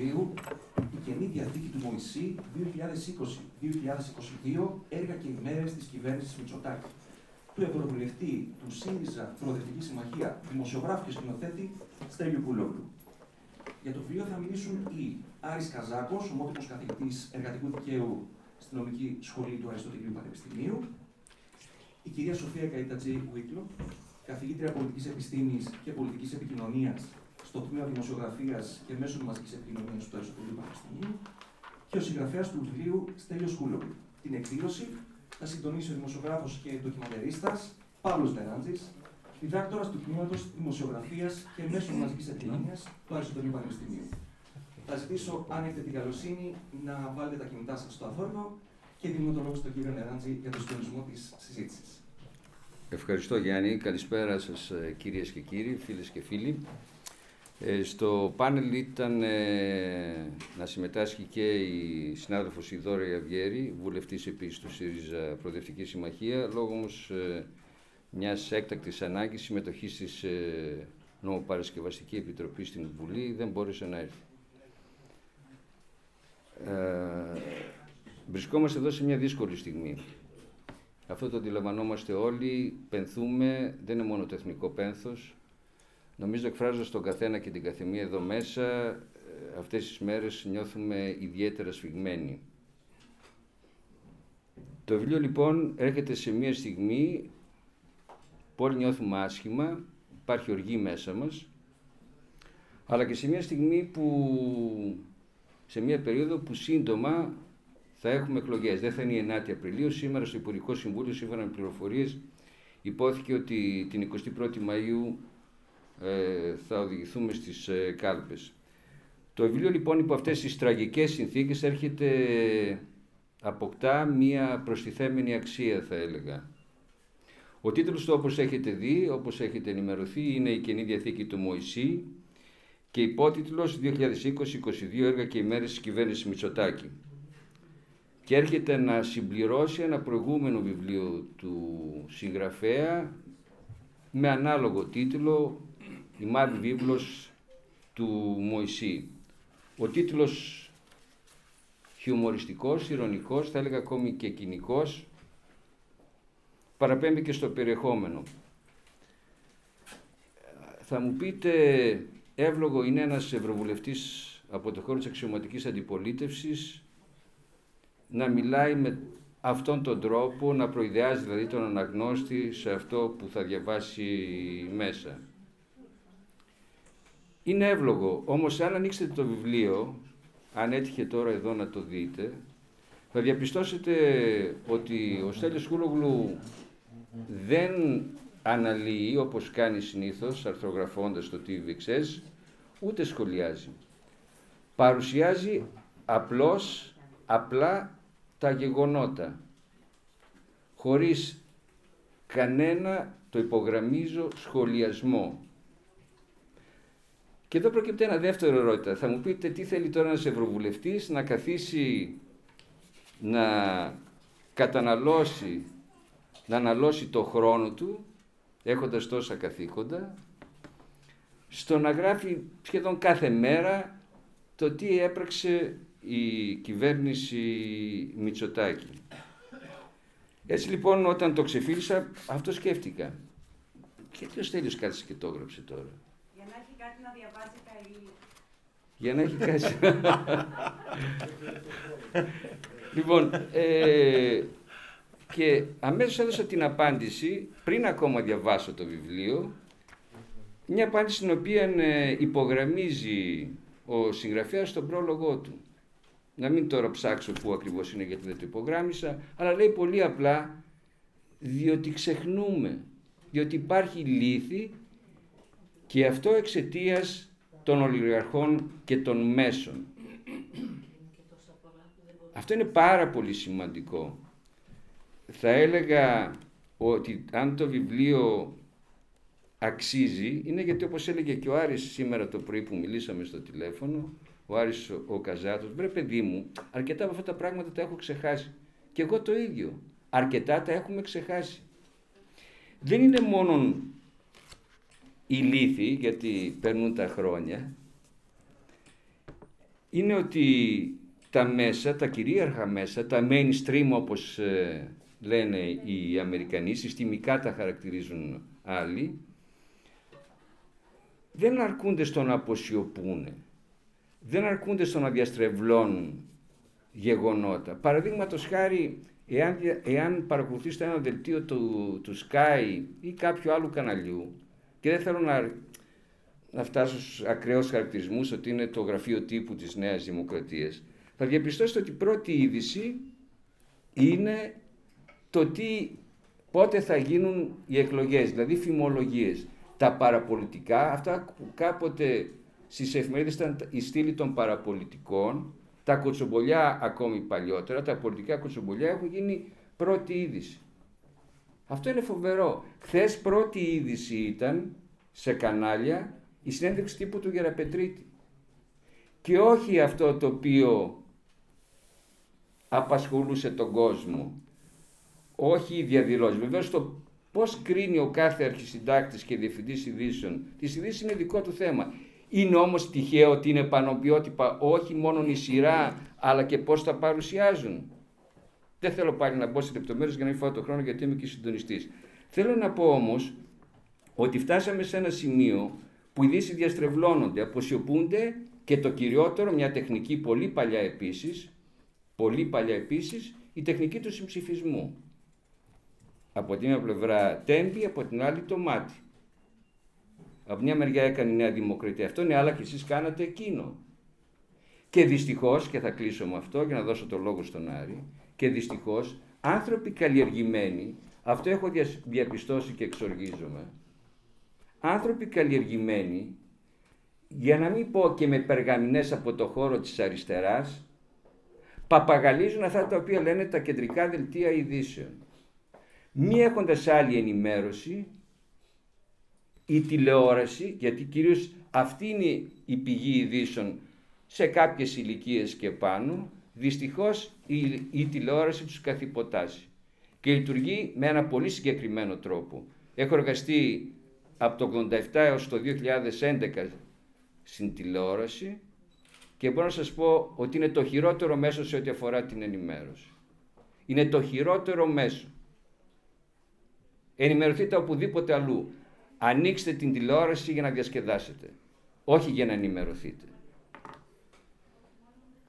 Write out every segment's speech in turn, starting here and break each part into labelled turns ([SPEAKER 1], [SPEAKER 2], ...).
[SPEAKER 1] βιβλίου «Η Καινή Διαθήκη του Μωυσή 2020-2022, έργα και ημέρες της κυβέρνησης Μητσοτάκη» του Ευρωβουλευτή του ΣΥΡΙΖΑ Προοδευτική Συμμαχία, δημοσιογράφου και σκηνοθέτη Στέλιου Πουλόγλου. Για το βιβλίο θα μιλήσουν οι Άρης Καζάκος, ομότιμος καθηγητής εργατικού δικαίου στην νομική σχολή του Αριστοτελείου Πανεπιστημίου, η κυρία Σοφία Καϊτατζή Βίκλο, καθηγήτρια πολιτικής επιστήμης και πολιτικής επικοινωνίας στο τμήμα Δημοσιογραφίας και Μέσων Μαζικής Επικοινωνίας του Αριστοτελείου Πανεπιστημίου και ο συγγραφέας του βιβλίου Στέλιος Κούλογλου. Την εκδήλωση θα συντονίσει ο δημοσιογράφος και ντοκιμαντερίστας Παύλος Νεράντζης, διδάκτορας του τμήματος Δημοσιογραφίας και Μέσων Μαζικής Επικοινωνίας του Αριστοτελείου Πανεπιστημίου. Θα ζητήσω, αν έχετε την καλοσύνη, να βάλετε τα κινητά σας στο αθόρυβο και δίνω το λόγο στον κύριο Νεράντζη για τον συντονισμό της συζήτησης.
[SPEAKER 2] Ευχαριστώ Γιάννη. Καλησπέρα σας ε, κυρίες και κύριοι, φίλες και φίλοι. Ε, στο πάνελ ήταν ε, να συμμετάσχει και η συνάδελφος Ιδώρα Ιαβιέρη, βουλευτής επίσης του ΣΥΡΙΖΑ Προοδευτικής Συμμαχία, λόγω όμως ε, μιας έκτακτης ανάγκης συμμετοχής της ε, Νομοπαρασκευαστική Επιτροπή στην Βουλή, δεν μπόρεσε να έρθει. Ε, βρισκόμαστε εδώ σε μια δύσκολη στιγμή. Αυτό το αντιλαμβανόμαστε όλοι, πενθούμε, δεν είναι μόνο τεχνικό πένθος, Νομίζω εκφράζω στον καθένα και την καθεμία εδώ μέσα, ε, αυτές τις μέρες νιώθουμε ιδιαίτερα σφιγμένοι. Το βιβλίο λοιπόν έρχεται σε μια στιγμή που όλοι νιώθουμε άσχημα, υπάρχει οργή μέσα μας, αλλά και σε μια στιγμή που, σε μια περίοδο που σύντομα θα έχουμε εκλογές. Δεν θα είναι η 9η Απριλίου. Σήμερα στο Υπουργικό Συμβούλιο, σύμφωνα με πληροφορίες, υπόθηκε ότι την 21η Μαΐου ε, θα οδηγηθούμε στις ε, κάλπες. Το βιβλίο λοιπόν υπό αυτές τις τραγικές συνθήκες έρχεται, αποκτά μία προστιθέμενη αξία θα έλεγα. Ο τίτλος του όπως έχετε δει, όπως έχετε ενημερωθεί, είναι η Καινή Διαθήκη του Μωυσή και υπότιτλος 2020-2022 έργα και ημέρες της κυβέρνησης Μητσοτάκη. Και έρχεται να συμπληρώσει ένα προηγούμενο βιβλίο του συγγραφέα με ανάλογο τίτλο η Μαύρη Βίβλος του Μωυσή. Ο τίτλος χιουμοριστικός, ηρωνικός, θα έλεγα ακόμη και κοινικός, παραπέμπει και στο περιεχόμενο. Θα μου πείτε, εύλογο είναι ένας ευρωβουλευτής από το χώρο της αξιωματικής αντιπολίτευσης να μιλάει με αυτόν τον τρόπο, να προειδεάζει δηλαδή τον αναγνώστη σε αυτό που θα διαβάσει μέσα. Είναι εύλογο, όμως αν ανοίξετε το βιβλίο, αν έτυχε τώρα εδώ να το δείτε, θα διαπιστώσετε ότι ο Στέλιος Κούλογλου δεν αναλύει όπως κάνει συνήθως αρθρογραφώντας το TVXS, ούτε σχολιάζει. Παρουσιάζει απλώς, απλά τα γεγονότα, χωρίς κανένα, το υπογραμμίζω, σχολιασμό. Και εδώ προκύπτει ένα δεύτερο ερώτημα. Θα μου πείτε τι θέλει τώρα ένας ευρωβουλευτής να καθίσει να καταναλώσει, να αναλώσει το χρόνο του, έχοντας τόσα καθήκοντα, στο να γράφει σχεδόν κάθε μέρα το τι έπραξε η κυβέρνηση Μητσοτάκη. Έτσι λοιπόν όταν το ξεφύλισα αυτό σκέφτηκα. Και τι ο Στέλιος κάθισε και το έγραψε τώρα;
[SPEAKER 3] κάτι να διαβάζει Καηλή.
[SPEAKER 2] Για να έχει κάτι. λοιπόν, ε, και αμέσως έδωσα την απάντηση, πριν ακόμα διαβάσω το βιβλίο, μια απάντηση στην οποία ε, υπογραμμίζει ο συγγραφέας στον πρόλογό του. Να μην τώρα ψάξω πού ακριβώς είναι γιατί δεν το υπογράμμισα, αλλά λέει πολύ απλά διότι ξεχνούμε, διότι υπάρχει λύθη και αυτό εξαιτίας των ολιγαρχών και των μέσων. Αυτό είναι πάρα πολύ σημαντικό. Θα έλεγα ότι αν το βιβλίο αξίζει, είναι γιατί όπως έλεγε και ο Άρης σήμερα το πρωί που μιλήσαμε στο τηλέφωνο, ο Άρης ο Καζάτος, βρε παιδί μου, αρκετά από αυτά τα πράγματα τα έχω ξεχάσει. Και εγώ το ίδιο. Αρκετά τα έχουμε ξεχάσει. Δεν είναι μόνο η λύθη, γιατί περνούν τα χρόνια, είναι ότι τα μέσα, τα κυρίαρχα μέσα, τα mainstream όπως ε, λένε οι Αμερικανοί, συστημικά τα χαρακτηρίζουν άλλοι, δεν αρκούνται στο να αποσιωπούν, δεν αρκούνται στο να διαστρεβλώνουν γεγονότα. Παραδείγματος χάρη, εάν, εάν παρακολουθήσετε ένα δελτίο του, του Sky ή κάποιου άλλου καναλιού και δεν θέλω να, να φτάσω στους ακραίους χαρακτηρισμούς ότι είναι το γραφείο τύπου της Νέας Δημοκρατίας, θα διαπιστώσετε ότι η πρώτη είδηση είναι το τι, πότε θα γίνουν οι εκλογές, δηλαδή φημολογίες. Τα παραπολιτικά, αυτά που κάποτε στις εφημερίδες ήταν η στήλη των παραπολιτικών, τα κοτσομπολιά ακόμη παλιότερα, τα πολιτικά κοτσομπολιά έχουν γίνει πρώτη είδηση. Αυτό είναι φοβερό. Χθες πρώτη είδηση ήταν σε κανάλια η συνέντευξη τύπου του Γεραπετρίτη. Και όχι αυτό το οποίο απασχολούσε τον κόσμο. Όχι οι διαδηλώσεις. Βεβαίως το πώς κρίνει ο κάθε αρχισυντάκτης και διευθυντής ειδήσεων, τις ειδήσεις είναι δικό του θέμα. Είναι όμως τυχαίο ότι είναι πανοποιότυπα όχι μόνο η σειρά, αλλά και πώς τα παρουσιάζουν. Δεν θέλω πάλι να μπω σε λεπτομέρειες για να μην φάω το χρόνο γιατί είμαι και συντονιστής. Θέλω να πω όμως ότι φτάσαμε σε ένα σημείο που οι ειδήσεις διαστρεβλώνονται, αποσιωπούνται και το κυριότερο, μια τεχνική πολύ παλιά επίσης, πολύ παλιά επίσης, η τεχνική του συμψηφισμού. Από την μια πλευρά τέμπη, από την άλλη το μάτι. Από μια μεριά έκανε η Νέα Δημοκρατία αυτό, ναι, αλλά και εσείς κάνατε εκείνο. Και δυστυχώς, και θα κλείσω με αυτό για να δώσω το λόγο στον Άρη, και δυστυχώς άνθρωποι καλλιεργημένοι, αυτό έχω διαπιστώσει και εξοργίζομαι, άνθρωποι καλλιεργημένοι, για να μην πω και με περγαμινές από το χώρο της αριστεράς, παπαγαλίζουν αυτά τα οποία λένε τα κεντρικά δελτία ειδήσεων. Μη έχοντας άλλη ενημέρωση, η τηλεόραση, γιατί κυρίως αυτή είναι η πηγή ειδήσεων σε κάποιες ηλικίες και πάνω, δυστυχώς η, η τηλεόραση τους καθυποτάσει και λειτουργεί με ένα πολύ συγκεκριμένο τρόπο. Έχω εργαστεί από το 87 έως το 2011 στην τηλεόραση και μπορώ να σας πω ότι είναι το χειρότερο μέσο σε ό,τι αφορά την ενημέρωση. Είναι το χειρότερο μέσο. Ενημερωθείτε οπουδήποτε αλλού. Ανοίξτε την τηλεόραση για να διασκεδάσετε, όχι για να ενημερωθείτε.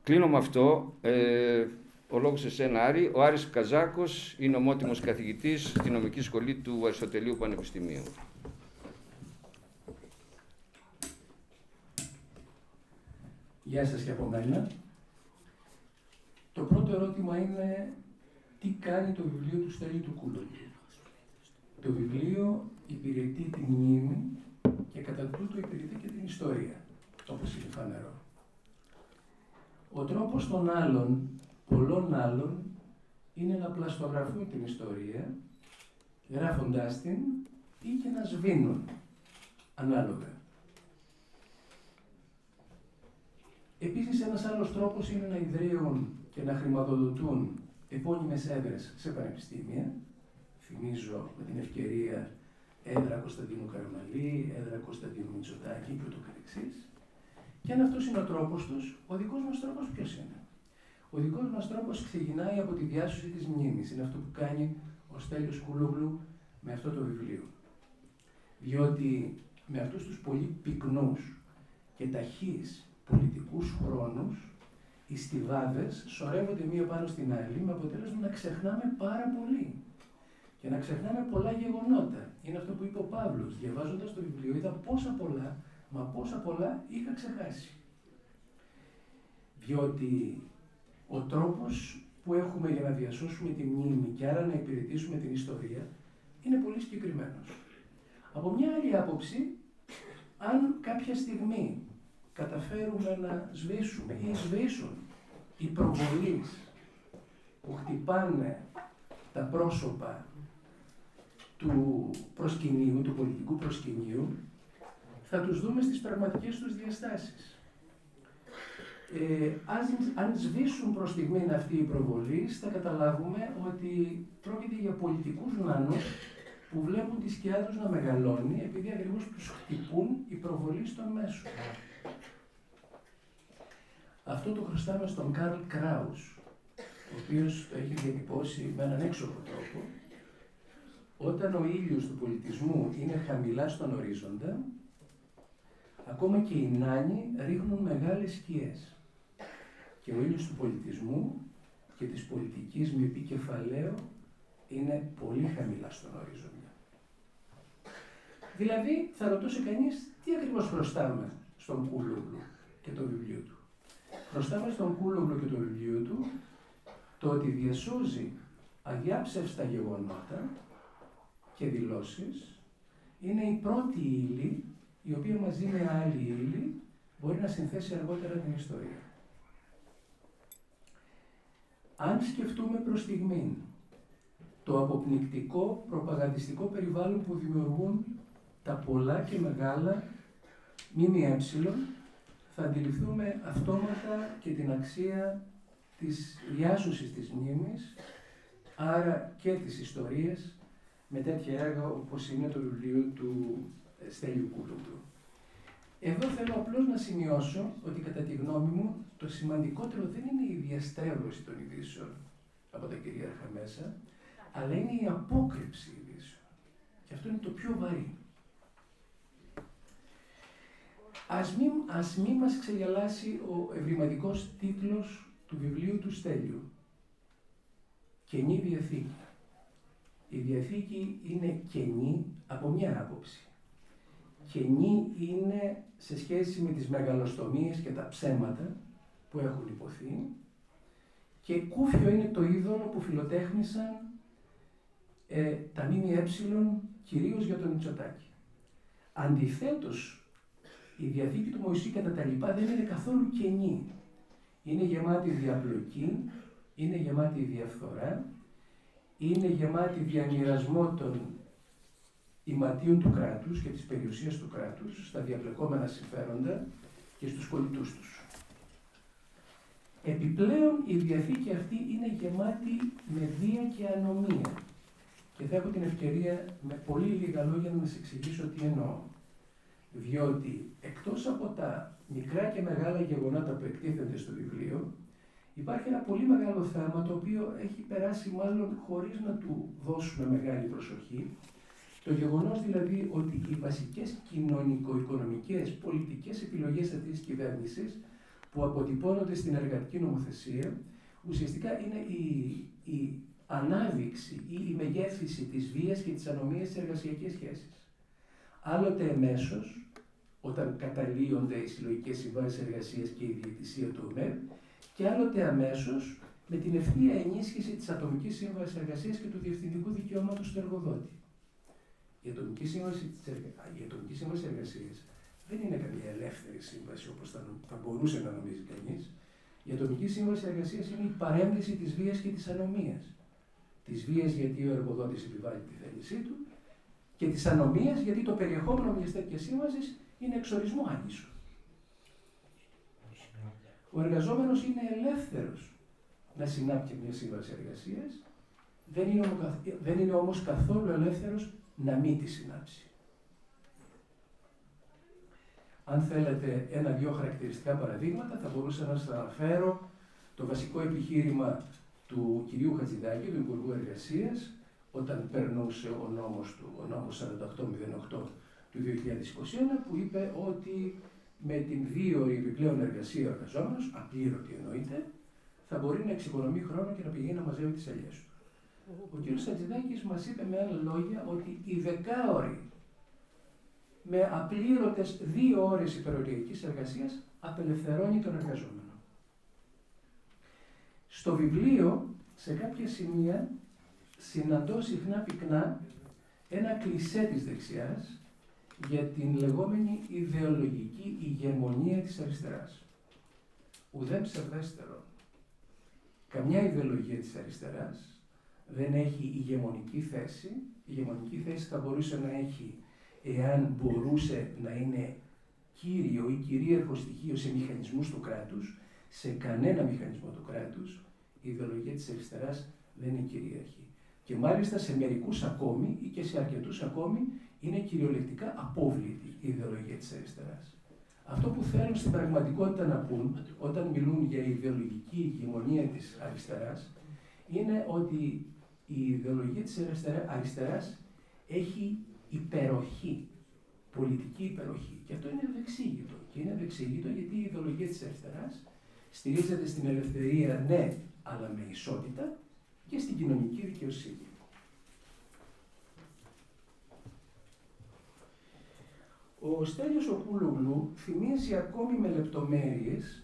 [SPEAKER 2] Κλείνω με αυτό. Ε, ο λόγος σε σένα Άρη. Ο Άρης Καζάκος είναι ομότιμος καθηγητής στη νομική σχολή του Αριστοτελείου Πανεπιστημίου.
[SPEAKER 4] Γεια σας και από μένα. Το πρώτο ερώτημα είναι τι κάνει το βιβλίο του Στέλιου του Κούλογλου. Το βιβλίο υπηρετεί τη μνήμη και κατά τούτο υπηρετεί και την ιστορία, όπως είναι φανερό. Ο τρόπος των άλλων, πολλών άλλων, είναι να πλαστογραφούν την ιστορία, γράφοντάς την ή και να σβήνουν, ανάλογα. Επίσης, ένας άλλος τρόπος είναι να ιδρύουν και να χρηματοδοτούν επώνυμες έδρες σε πανεπιστήμια, θυμίζω με την ευκαιρία έδρα Κωνσταντίνου Καραμαλή, έδρα Κωνσταντίνου Μητσοτάκη και ούτω καθεξής. Και αν αυτός είναι ο τρόπος τους, ο δικός μας τρόπος ποιος είναι; Ο δικός μας τρόπος ξεκινάει από τη διάσωση της μνήμης. Είναι αυτό που κάνει ο Στέλιος Κούλογλου με αυτό το βιβλίο. Διότι με αυτούς τους πολύ πυκνούς και ταχύς πολιτικούς χρόνους, οι στιβάδες σωρεύονται μία πάνω στην άλλη με αποτέλεσμα να ξεχνάμε πάρα πολύ. Και να ξεχνάμε πολλά γεγονότα. Είναι αυτό που είπε ο Παύλος. Διαβάζοντας το βιβλίο, είδα πόσα πολλά, μα πόσα πολλά είχα ξεχάσει. Διότι ο τρόπος που έχουμε για να διασώσουμε τη μνήμη και άρα να υπηρετήσουμε την ιστορία είναι πολύ συγκεκριμένος. Από μια άλλη άποψη, αν κάποια στιγμή καταφέρουμε να σβήσουμε ή σβήσουν οι προβολείς που χτυπάνε τα πρόσωπα του προσκυνείου, του πολιτικού προσκυνείου, θα τους δούμε στις πραγματικές τους διαστάσεις. Ε, αν σβήσουν προς στιγμήν αυτή η προβολή, θα καταλάβουμε ότι πρόκειται για πολιτικούς νάνους που βλέπουν τη σκιά τους να μεγαλώνει επειδή ακριβώς τους χτυπούν οι προβολή στο μέσο. αυτό το χρωστάμε στον Καρλ Κράους, ο οποίος το έχει διατυπώσει με έναν έξοχο τρόπο. Όταν ο ήλιος του πολιτισμού είναι χαμηλά στον ορίζοντα, ακόμα και οι νάνοι ρίχνουν μεγάλες σκιές. Και ο ήλιος του πολιτισμού και της πολιτικής με επικεφαλαίο είναι πολύ χαμηλά στον ορίζοντα. Δηλαδή, θα ρωτούσε κανείς τι ακριβώς χρωστάμε στον Κούλογλου και το βιβλίο του. Χρωστάμε στον Κούλογλου και το βιβλίο του το ότι διασώζει αδιάψευστα γεγονότα και δηλώσεις είναι η πρώτη ύλη η οποία μαζί με άλλη ύλη μπορεί να συνθέσει αργότερα την ιστορία. Αν σκεφτούμε προς στιγμή το αποπνικτικό προπαγανδιστικό περιβάλλον που δημιουργούν τα πολλά και μεγάλα ΜΜΕ, θα αντιληφθούμε αυτόματα και την αξία της διάσωσης της μνήμης, άρα και της ιστορίας, με τέτοια έργα όπως είναι το βιβλίο του ε, Στέλιου Κούλογλου. Εδώ θέλω απλώς να σημειώσω ότι κατά τη γνώμη μου το σημαντικότερο δεν είναι η διαστρέβλωση των ειδήσεων από τα κυρίαρχα μέσα, αλλά είναι η απόκρυψη ειδήσεων. Και αυτό είναι το πιο βαρύ. Ας μην, ας μην μας ξεγελάσει ο ευρηματικός τίτλος του βιβλίου του Στέλιου. Καινή Διαθήκη. Η Διαθήκη είναι κενή από μια άποψη. Κενή είναι σε σχέση με τις μεγαλοστομίες και τα ψέματα που έχουν υποθεί και κούφιο είναι το είδωλο που φιλοτέχνησαν ε, τα ΜΜΕ κυρίως για τον Μητσοτάκη. Αντιθέτως, η Διαθήκη του Μωυσή κατά τα λοιπά δεν είναι καθόλου κενή. Είναι γεμάτη διαπλοκή, είναι γεμάτη διαφθορά, είναι γεμάτη διαμοιρασμό των ηματίων του κράτους και της περιουσίας του κράτους στα διαπλεκόμενα συμφέροντα και στους πολιτούς τους. Επιπλέον η Διαθήκη αυτή είναι γεμάτη με βία και ανομία και θα έχω την ευκαιρία με πολύ λίγα λόγια να σας εξηγήσω τι εννοώ. Διότι εκτός από τα μικρά και μεγάλα γεγονότα που εκτίθενται στο βιβλίο, υπάρχει ένα πολύ μεγάλο θέμα το οποίο έχει περάσει μάλλον χωρίς να του δώσουμε μεγάλη προσοχή. Το γεγονός δηλαδή ότι οι βασικές κοινωνικο-οικονομικές πολιτικές επιλογές αυτής της κυβέρνησης που αποτυπώνονται στην εργατική νομοθεσία ουσιαστικά είναι η, η ανάδειξη ή η μεγέθυνση της βίας και της ανομίας της εργασιακής σχέσης. Άλλοτε εμέσως, όταν καταλύονται οι συλλογικές συμβάσεις εργασίας και η διαιτησία του ΟΜΕΔ, και άλλοτε αμέσως με την ευθεία ενίσχυση της ατομικής σύμβασης εργασίας και του διευθυντικού δικαιώματος του εργοδότη. Η ατομική σύμβαση, η ατομική σύμβαση εργασίας δεν είναι καμία ελεύθερη σύμβαση όπως θα, θα μπορούσε να νομίζει κανείς. Η ατομική σύμβαση εργασίας είναι η παρένθεση της βίας και της ανομίας. Της βίας γιατί ο εργοδότης επιβάλλει τη θέλησή του και της ανομίας γιατί το περιεχόμενο μιας τέτοιας σύμβασης είναι εξορισμού άνισο. Ο εργαζόμενος είναι ελεύθερος να συνάπτει μια σύμβαση εργασίας, δεν είναι, δεν είναι όμως καθόλου ελεύθερος να μην τη συνάψει. Αν θέλετε ένα-δυο χαρακτηριστικά παραδείγματα, θα μπορούσα να σας αναφέρω το βασικό επιχείρημα του κυρίου Χατζηδάκη, του Υπουργού Εργασίας, όταν περνούσε ο νόμος του, ο νόμος 4808 του 2021, που είπε ότι με την δύο επιπλέον εργασία ο εργαζόμενος, απλήρωτη εννοείται, θα μπορεί να εξοικονομεί χρόνο και να πηγαίνει να μαζεύει τις ελιές του. Ο κ. Σατζηδάκης μας είπε με άλλα λόγια ότι η δεκάωρη με απλήρωτες δύο ώρες υπεροριακής εργασίας απελευθερώνει τον εργαζόμενο. Στο βιβλίο, σε κάποια σημεία, συναντώ συχνά πυκνά ένα κλισέ της δεξιάς για την λεγόμενη ιδεολογική ηγεμονία της αριστεράς. Ουδέν ψευδέστερο. Καμιά ιδεολογία της αριστεράς δεν έχει ηγεμονική θέση. Η ηγεμονική θέση θα μπορούσε να έχει εάν μπορούσε να είναι κύριο ή κυρίαρχο στοιχείο σε μηχανισμούς του κράτους, σε κανένα μηχανισμό του κράτους, η ιδεολογία της αριστεράς δεν είναι κυρίαρχη. Και μάλιστα σε μερικούς ακόμη ή και σε αρκετούς ακόμη είναι κυριολεκτικά απόβλητη η ιδεολογία της αριστεράς. Αυτό που θέλουν στην πραγματικότητα να πούν όταν μιλούν για ιδεολογική ηγεμονία της αριστεράς είναι ότι η ιδεολογία της αριστεράς έχει υπεροχή, πολιτική υπεροχή. Και αυτό είναι ευεξήγητο. Και είναι ευεξήγητο γιατί η ιδεολογία της αριστεράς στηρίζεται στην ελευθερία, ναι, αλλά με ισότητα και στην κοινωνική δικαιοσύνη. Ο Στέλιος Οπούλογλου θυμίζει ακόμη με λεπτομέρειες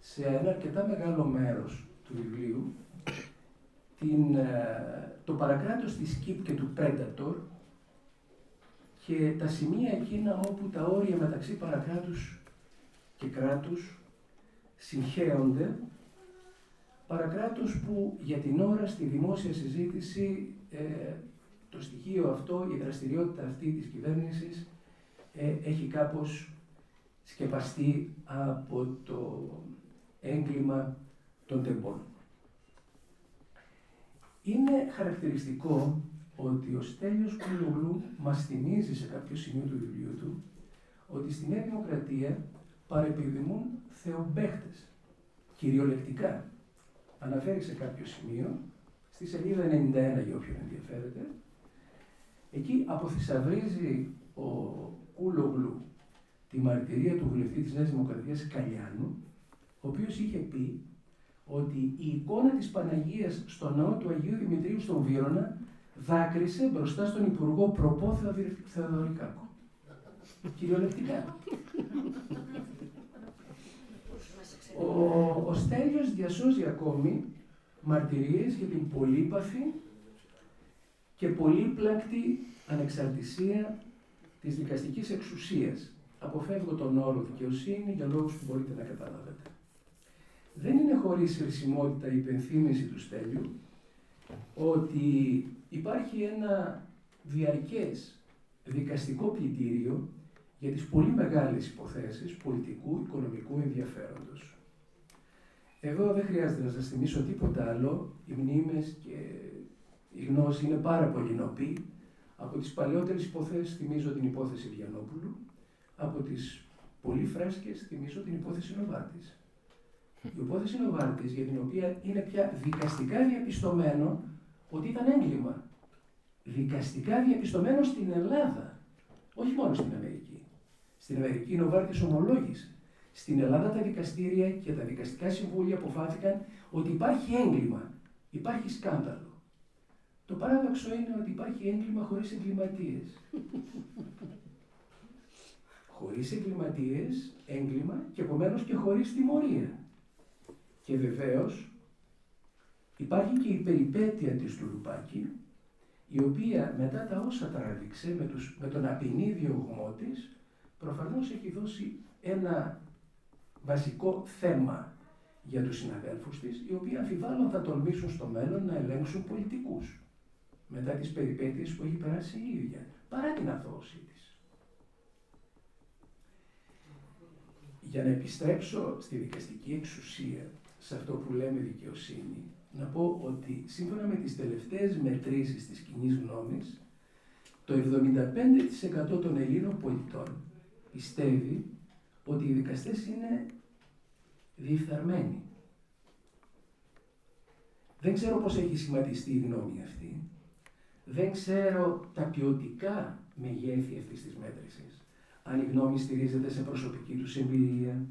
[SPEAKER 4] σε ένα αρκετά μεγάλο μέρος του βιβλίου την, ε, το παρακράτος της Σκύπ και του Predator και τα σημεία εκείνα όπου τα όρια μεταξύ παρακράτους και κράτους συγχέονται παρακράτους που για την ώρα στη δημόσια συζήτηση ε, το στοιχείο αυτό, η δραστηριότητα αυτή της κυβέρνησης ε, έχει κάπως σκεπαστεί από το έγκλημα των τεμπών. Είναι χαρακτηριστικό ότι ο Στέλιος Κουλογλού μας θυμίζει σε κάποιο σημείο του βιβλίου του ότι στη Νέα Δημοκρατία παρεπιδημούν θεομπέχτες, κυριολεκτικά. Αναφέρει σε κάποιο σημείο, στη σελίδα 91 για όποιον ενδιαφέρεται, εκεί αποθυσαυρίζει ο Κούλογλου τη μαρτυρία του βουλευτή της Νέας Δημοκρατίας Καλιάνου, ο οποίος είχε πει ότι η εικόνα της Παναγίας στο ναό του Αγίου Δημητρίου στον Βύρονα δάκρυσε μπροστά στον Υπουργό Προπό Θεοδωρικάκο. Κυριολεκτικά. Ο, ο Στέλιος διασώζει ακόμη μαρτυρίες για την πολύπαθη και πολύπλακτη ανεξαρτησία της δικαστικής εξουσίας. Αποφεύγω τον όρο δικαιοσύνη για λόγους που μπορείτε να καταλάβετε. Δεν είναι χωρίς χρησιμότητα η υπενθύμηση του Στέλιου ότι υπάρχει ένα διαρκές δικαστικό πλητήριο για τις πολύ μεγάλες υποθέσεις πολιτικού, οικονομικού ενδιαφέροντος. Εδώ δεν χρειάζεται να σας θυμίσω τίποτα άλλο. Οι μνήμες και η γνώση είναι πάρα πολύ νοπή. Από τις παλαιότερες υποθέσεις θυμίζω την υπόθεση Βιανόπουλου. Από τις πολύ φρέσκες θυμίζω την υπόθεση Νοβάρτης. Η υπόθεση Νοβάρτης για την οποία είναι πια δικαστικά διαπιστωμένο ότι ήταν έγκλημα. Δικαστικά διαπιστωμένο στην Ελλάδα. Όχι μόνο στην Αμερική. Στην Αμερική η Νοβάρτης ομολόγησε στην Ελλάδα τα δικαστήρια και τα δικαστικά συμβούλια αποφάθηκαν ότι υπάρχει έγκλημα, υπάρχει σκάνδαλο. Το παράδοξο είναι ότι υπάρχει έγκλημα χωρίς εγκληματίες. χωρίς εγκληματίες, έγκλημα και επομένως και χωρίς τιμωρία. Και βεβαίως υπάρχει και η περιπέτεια της Τουλουπάκη, η οποία μετά τα όσα τράβηξε με, τους, με τον απεινίδιο γμό της, προφανώς έχει δώσει ένα βασικό θέμα για τους συναδέλφους της, οι οποίοι αμφιβάλλον θα τολμήσουν στο μέλλον να ελέγξουν πολιτικούς, μετά τις περιπέτειες που έχει περάσει η ίδια, παρά την αθώωσή της. Για να επιστρέψω στη δικαστική εξουσία, σε αυτό που λέμε δικαιοσύνη, να πω ότι σύμφωνα με τις τελευταίες μετρήσεις της κοινή γνώμης, το 75% των Ελλήνων πολιτών πιστεύει ότι οι δικαστές είναι διεφθαρμένοι. Δεν ξέρω πώς έχει σχηματιστεί η γνώμη αυτή. Δεν ξέρω τα ποιοτικά μεγέθη αυτής της μέτρησης. Αν η γνώμη στηρίζεται σε προσωπική τους εμπειρία,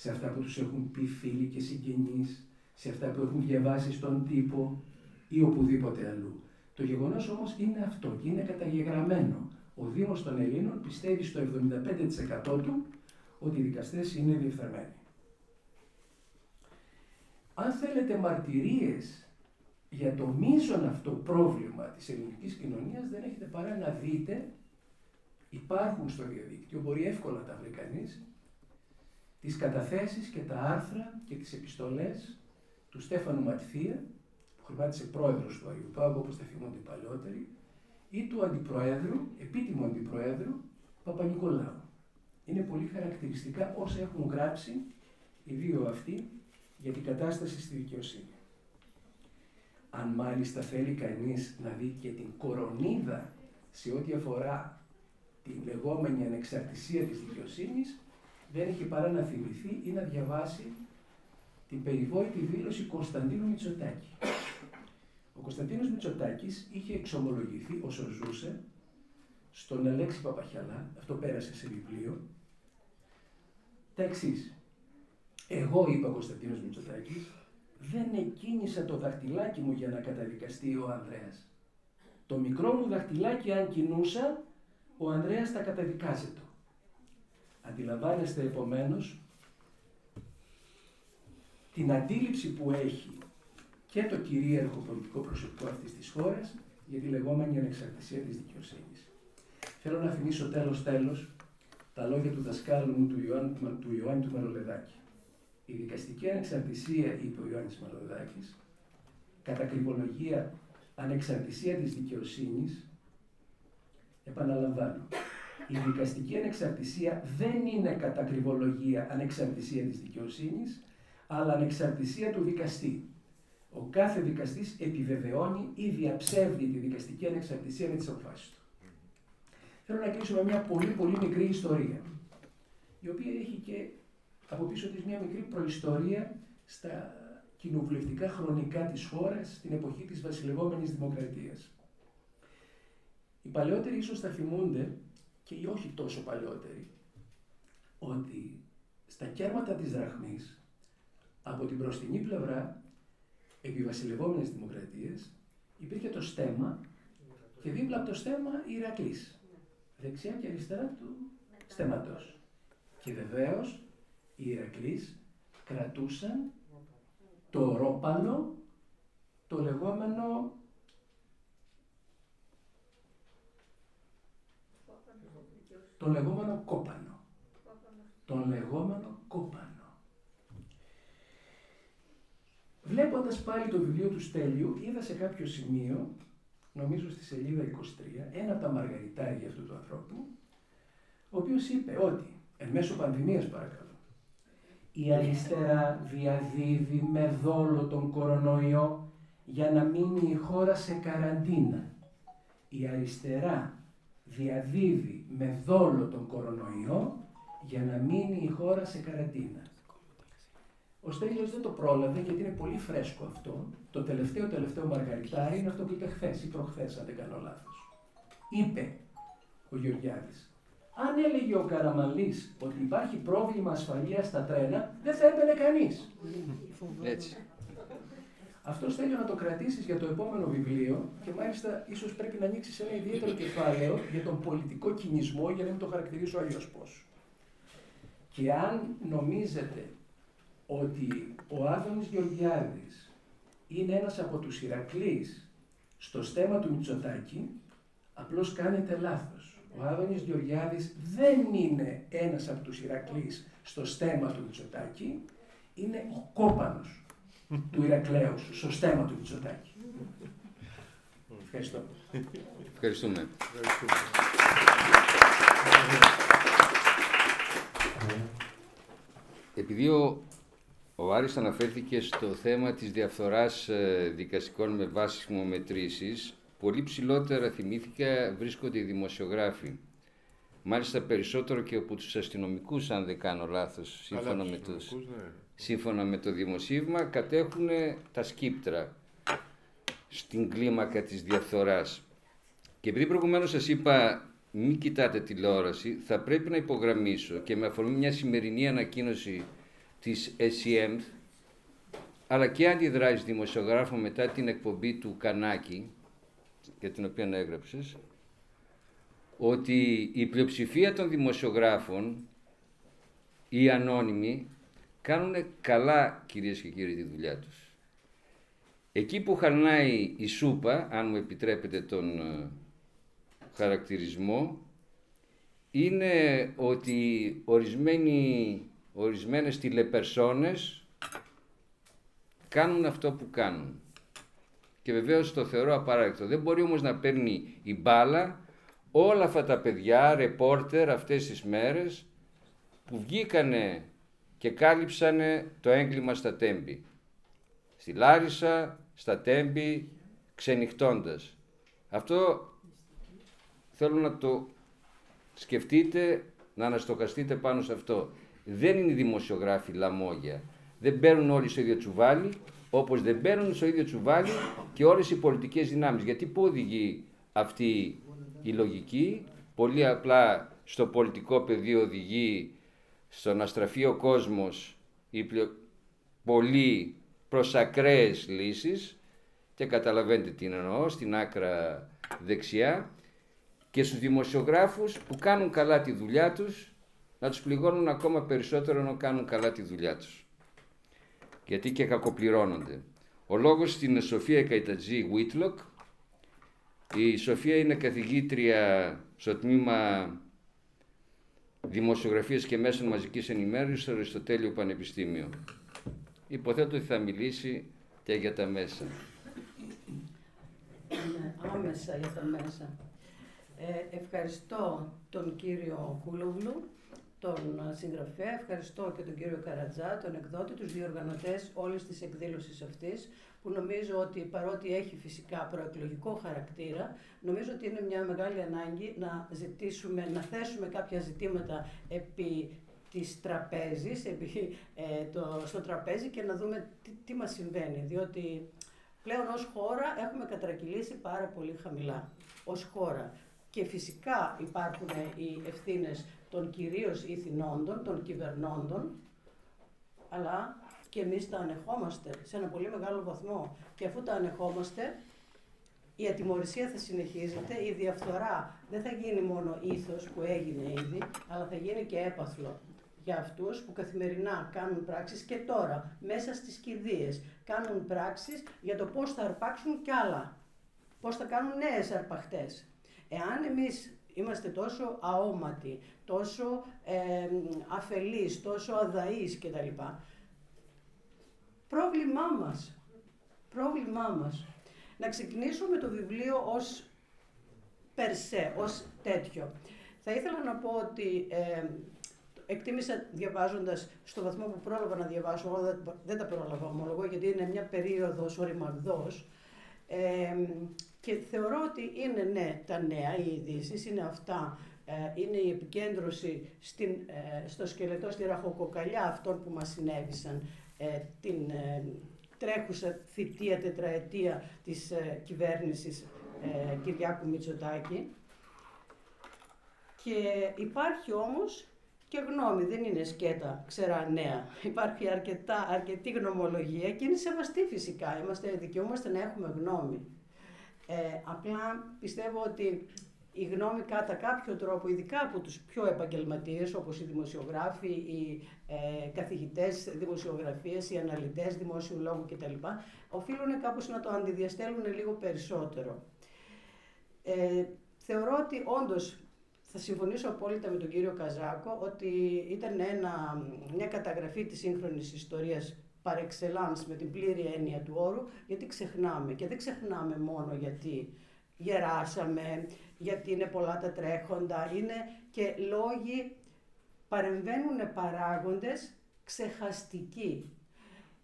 [SPEAKER 4] σε αυτά που τους έχουν πει φίλοι και συγγενείς, σε αυτά που έχουν διαβάσει στον τύπο ή οπουδήποτε αλλού. Το γεγονός όμως είναι αυτό και είναι καταγεγραμμένο. Ο Δήμος των Ελλήνων πιστεύει στο 75% του ότι οι δικαστές είναι διεφθαρμένοι. Αν θέλετε μαρτυρίες για το μείζον αυτό πρόβλημα της ελληνικής κοινωνίας δεν έχετε παρά να δείτε, υπάρχουν στο διαδίκτυο, μπορεί εύκολα να τα βρει κανείς, τις καταθέσεις και τα άρθρα και τις επιστολές του Στέφανου Ματθία, που χρημάτισε πρόεδρος του Αγίου Πάγου, όπως τα θυμούνται οι παλιότεροι, ή του αντιπροέδρου, επίτιμου αντιπροέδρου, Παπα-Νικολάου. Είναι πολύ χαρακτηριστικά όσα έχουν γράψει οι δύο αυτοί για την κατάσταση στη δικαιοσύνη. Αν μάλιστα θέλει κανείς να δει και την κορονίδα σε ό,τι αφορά την λεγόμενη ανεξαρτησία της δικαιοσύνης, δεν έχει παρά να θυμηθεί ή να διαβάσει την περιβόητη δήλωση Κωνσταντίνου Μητσοτάκη. Ο Κωνσταντίνος Μητσοτάκης είχε εξομολογηθεί όσο ζούσε στον Αλέξη Παπαχιαλά, αυτό πέρασε σε βιβλίο, τα εξής. Εγώ, είπα ο Κωνσταντίνος Μητσοτάκης, δεν εκκίνησα το δαχτυλάκι μου για να καταδικαστεί ο Ανδρέας. Το μικρό μου δαχτυλάκι αν κινούσα, ο Ανδρέας θα καταδικάζεται. Αντιλαμβάνεστε επομένως την αντίληψη που έχει και το κυρίαρχο πολιτικό προσωπικό αυτής της χώρας για τη λεγόμενη ανεξαρτησία της δικαιοσύνης. Θέλω να θυμίσω τέλος τέλος τα λόγια του δασκάλου μου του Ιωάννη του, Ιωάννη του Μαρολεδάκη. Η δικαστική ανεξαρτησία, είπε ο Ιωάννης Μαρολεδάκης, κατά κρυβολογία ανεξαρτησία της δικαιοσύνης, επαναλαμβάνω, η δικαστική ανεξαρτησία δεν είναι κατά κρυβολογία ανεξαρτησία της δικαιοσύνης, αλλά ανεξαρτησία του δικαστή. Ο κάθε δικαστής επιβεβαιώνει ή διαψεύδει τη δικαστική ανεξαρτησία με τις αποφάσεις του. Θέλω να κλείσω με μια πολύ πολύ μικρή ιστορία, η οποία έχει και από πίσω της μια μικρή προϊστορία στα κοινοβουλευτικά χρονικά της χώρας, στην εποχή της βασιλευόμενης δημοκρατίας. Οι παλαιότεροι ίσως θα θυμούνται, και οι όχι τόσο παλαιότεροι, ότι στα κέρματα της δραχμής, από την μπροστινή πλευρά, επί βασιλευόμενης δημοκρατίας, υπήρχε το στέμα και δίπλα από το στέμα η Ηρακλής δεξιά και αριστερά του στέματος. Και βεβαίως οι Ηρακλείς κρατούσαν το ρόπαλο, το λεγόμενο το λεγόμενο κόπανο. Τον λεγόμενο κόπανο. Βλέποντας πάλι το βιβλίο του Στέλιου, είδα σε κάποιο σημείο νομίζω στη σελίδα 23, ένα από τα μαργαριτάρια αυτού του ανθρώπου, ο οποίος είπε ότι, εν μέσω πανδημίας παρακαλώ, η αριστερά διαδίδει με δόλο τον κορονοϊό για να μείνει η χώρα σε καραντίνα. Η αριστερά διαδίδει με δόλο τον κορονοϊό για να μείνει η χώρα σε καραντίνα. Ο Στέλιος δεν το πρόλαβε γιατί είναι πολύ φρέσκο αυτό. Το τελευταίο τελευταίο μαργαριτάρι είναι αυτό που είπε χθες ή προχθές, αν δεν κάνω λάθος. Είπε ο Γεωργιάδης, αν έλεγε ο Καραμαλής ότι υπάρχει πρόβλημα ασφαλείας στα τρένα, δεν θα έπαιρνε κανείς.
[SPEAKER 2] Έτσι.
[SPEAKER 4] Αυτό θέλω να το κρατήσεις για το επόμενο βιβλίο και μάλιστα ίσως πρέπει να ανοίξεις ένα ιδιαίτερο κεφάλαιο για τον πολιτικό κινησμό για να μην το χαρακτηρίσω αλλιώς πώς. Και αν νομίζετε ότι ο Άδωνης Γεωργιάδης είναι ένας από τους Ηρακλείς στο στέμα του Μητσοτάκη, απλώς κάνετε λάθος. Ο Άδωνης Γεωργιάδης δεν είναι ένας από τους Ηρακλείς στο στέμα του Μητσοτάκη, είναι ο κόπανος του Ηρακλέους στο στέμα του Μητσοτάκη. Ευχαριστώ.
[SPEAKER 2] Ευχαριστούμε. Επειδή ο ο Άρης αναφέρθηκε στο θέμα της διαφθοράς ε, δικαστικών με βάση χρησιμομετρήσεις. Πολύ ψηλότερα θυμήθηκα βρίσκονται οι δημοσιογράφοι. Μάλιστα περισσότερο και από τους αστυνομικούς, αν δεν κάνω λάθος, σύμφωνα, με, το, ναι. Σύμφωνα με το δημοσίευμα, κατέχουν τα σκύπτρα στην κλίμακα της διαφθοράς. Και επειδή προηγουμένως σας είπα μην κοιτάτε τηλεόραση, θα πρέπει να υπογραμμίσω και με αφορμή μια σημερινή ανακοίνωση της SEM αλλά και αντιδράσεις δημοσιογράφων μετά την εκπομπή του Κανάκη για την οποία έγραψες ότι η πλειοψηφία των δημοσιογράφων οι ανώνυμοι κάνουν καλά κυρίες και κύριοι τη δουλειά τους. Εκεί που χαρνάει η σούπα, αν μου επιτρέπετε τον ε, χαρακτηρισμό, είναι ότι ορισμένοι ορισμένες τηλεπερσόνες κάνουν αυτό που κάνουν. Και βεβαίως το θεωρώ απαράδεκτο. Δεν μπορεί όμως να παίρνει η μπάλα όλα αυτά τα παιδιά, ρεπόρτερ αυτές τις μέρες που βγήκανε και κάλυψανε το έγκλημα στα Τέμπη. Στη Λάρισα, στα Τέμπη, ξενυχτώντας. Αυτό θέλω να το σκεφτείτε, να αναστοχαστείτε πάνω σε αυτό. δεν είναι οι δημοσιογράφοι λαμόγια. Δεν μπαίνουν όλοι στο ίδιο τσουβάλι, όπως δεν μπαίνουν στο ίδιο τσουβάλι και όλες οι πολιτικές δυνάμεις. Γιατί πού οδηγεί αυτή η λογική, πολύ απλά στο πολιτικό πεδίο οδηγεί στο να στραφεί ο κόσμος ή πολύ προς ακραίες λύσεις και καταλαβαίνετε τι εννοώ, στην άκρα δεξιά και στους δημοσιογράφους που κάνουν καλά τη δουλειά τους να τους πληγώνουν ακόμα περισσότερο να κάνουν καλά τη δουλειά τους. Γιατί και κακοπληρώνονται. Ο λόγος στην Σοφία Καϊτατζή Βίτλοκ. Η Σοφία είναι καθηγήτρια στο τμήμα Δημοσιογραφίας και Μέσων Μαζικής Ενημέρωσης στο Αριστοτέλειο Πανεπιστήμιο. Υποθέτω ότι θα μιλήσει και για τα μέσα.
[SPEAKER 5] Ναι, άμεσα για τα μέσα. Ε, ευχαριστώ τον κύριο Κούλογλου, τον συγγραφέα, ευχαριστώ και τον κύριο Καρατζά, τον εκδότη, τους διοργανωτές όλης της εκδήλωσης αυτής, που νομίζω ότι παρότι έχει φυσικά προεκλογικό χαρακτήρα, νομίζω ότι είναι μια μεγάλη ανάγκη να ζητήσουμε, να θέσουμε κάποια ζητήματα επί της τραπέζης, επί, ε, το, στο τραπέζι και να δούμε τι, τι μας συμβαίνει, διότι πλέον ως χώρα έχουμε κατρακυλήσει πάρα πολύ χαμηλά, ως χώρα. Και φυσικά υπάρχουν οι ευθύνες των κυρίως ηθινόντων, των κυβερνώντων, αλλά και εμείς τα ανεχόμαστε σε ένα πολύ μεγάλο βαθμό. Και αφού τα ανεχόμαστε, η ατιμορρησία θα συνεχίζεται, η διαφθορά δεν θα γίνει μόνο ήθος που έγινε ήδη, αλλά θα γίνει και έπαθλο για αυτούς που καθημερινά κάνουν πράξεις και τώρα, μέσα στις κηδείες, κάνουν πράξεις για το πώς θα αρπάξουν κι άλλα, πώς θα κάνουν νέες αρπαχτές. Εάν εμείς είμαστε τόσο αόματοι, τόσο ε, αφελείς, τόσο αδαείς κτλ. Πρόβλημά μας, πρόβλημά μας. Να ξεκινήσουμε το βιβλίο ως περσέ, ως τέτοιο. Θα ήθελα να πω ότι ε, εκτίμησα διαβάζοντας στο βαθμό που πρόλαβα να διαβάσω, εγώ δεν, τα πρόλαβα ομολογώ γιατί είναι μια περίοδος οριμαγδός, ε, και θεωρώ ότι είναι ναι τα νέα, οι ειδήσεις, είναι αυτά, ε, είναι η επικέντρωση στην, ε, στο σκελετό, στη ραχοκοκαλιά αυτών που μας συνέβησαν ε, την τρέχουσα θητεία, τετραετία της κυβέρνησης Κυριάκου Μητσοτάκη. Και υπάρχει όμως και γνώμη, δεν είναι σκέτα ξερά νέα. Υπάρχει αρκετά, αρκετή γνωμολογία και είναι σεβαστή φυσικά. Είμαστε, δικαιούμαστε να έχουμε γνώμη. Ε, απλά πιστεύω ότι η γνώμη κατά κάποιο τρόπο, ειδικά από τους πιο επαγγελματίες όπως οι δημοσιογράφοι, οι ε, καθηγητές δημοσιογραφίες, οι αναλυτές δημόσιου λόγου κτλ. οφείλουν κάπως να το αντιδιαστέλουν λίγο περισσότερο. Ε, θεωρώ ότι όντως θα συμφωνήσω απόλυτα με τον κύριο Καζάκο ότι ήταν ένα, μια καταγραφή της σύγχρονης ιστορίας par excellence με την πλήρη έννοια του όρου, γιατί ξεχνάμε. Και δεν ξεχνάμε μόνο γιατί γεράσαμε, γιατί είναι πολλά τα τρέχοντα, είναι και λόγοι, παρεμβαίνουν παράγοντες ξεχαστικοί.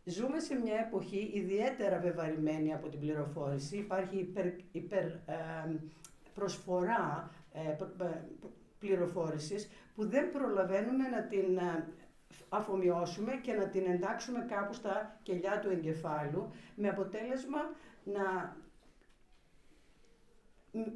[SPEAKER 5] Ζούμε σε μια εποχή ιδιαίτερα βεβαρημένη από την πληροφόρηση. Υπάρχει υπερ, υπερ προσφορά ε, πληροφόρησης που δεν προλαβαίνουμε να την αφομοιώσουμε και να την εντάξουμε κάπου στα κελιά του εγκεφάλου με αποτέλεσμα να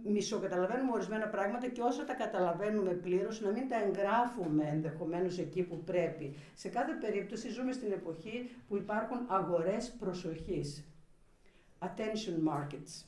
[SPEAKER 5] μισοκαταλαβαίνουμε ορισμένα πράγματα και όσο τα καταλαβαίνουμε πλήρως να μην τα εγγράφουμε ενδεχομένως εκεί που πρέπει. Σε κάθε περίπτωση ζούμε στην εποχή που υπάρχουν αγορές προσοχής. Attention markets.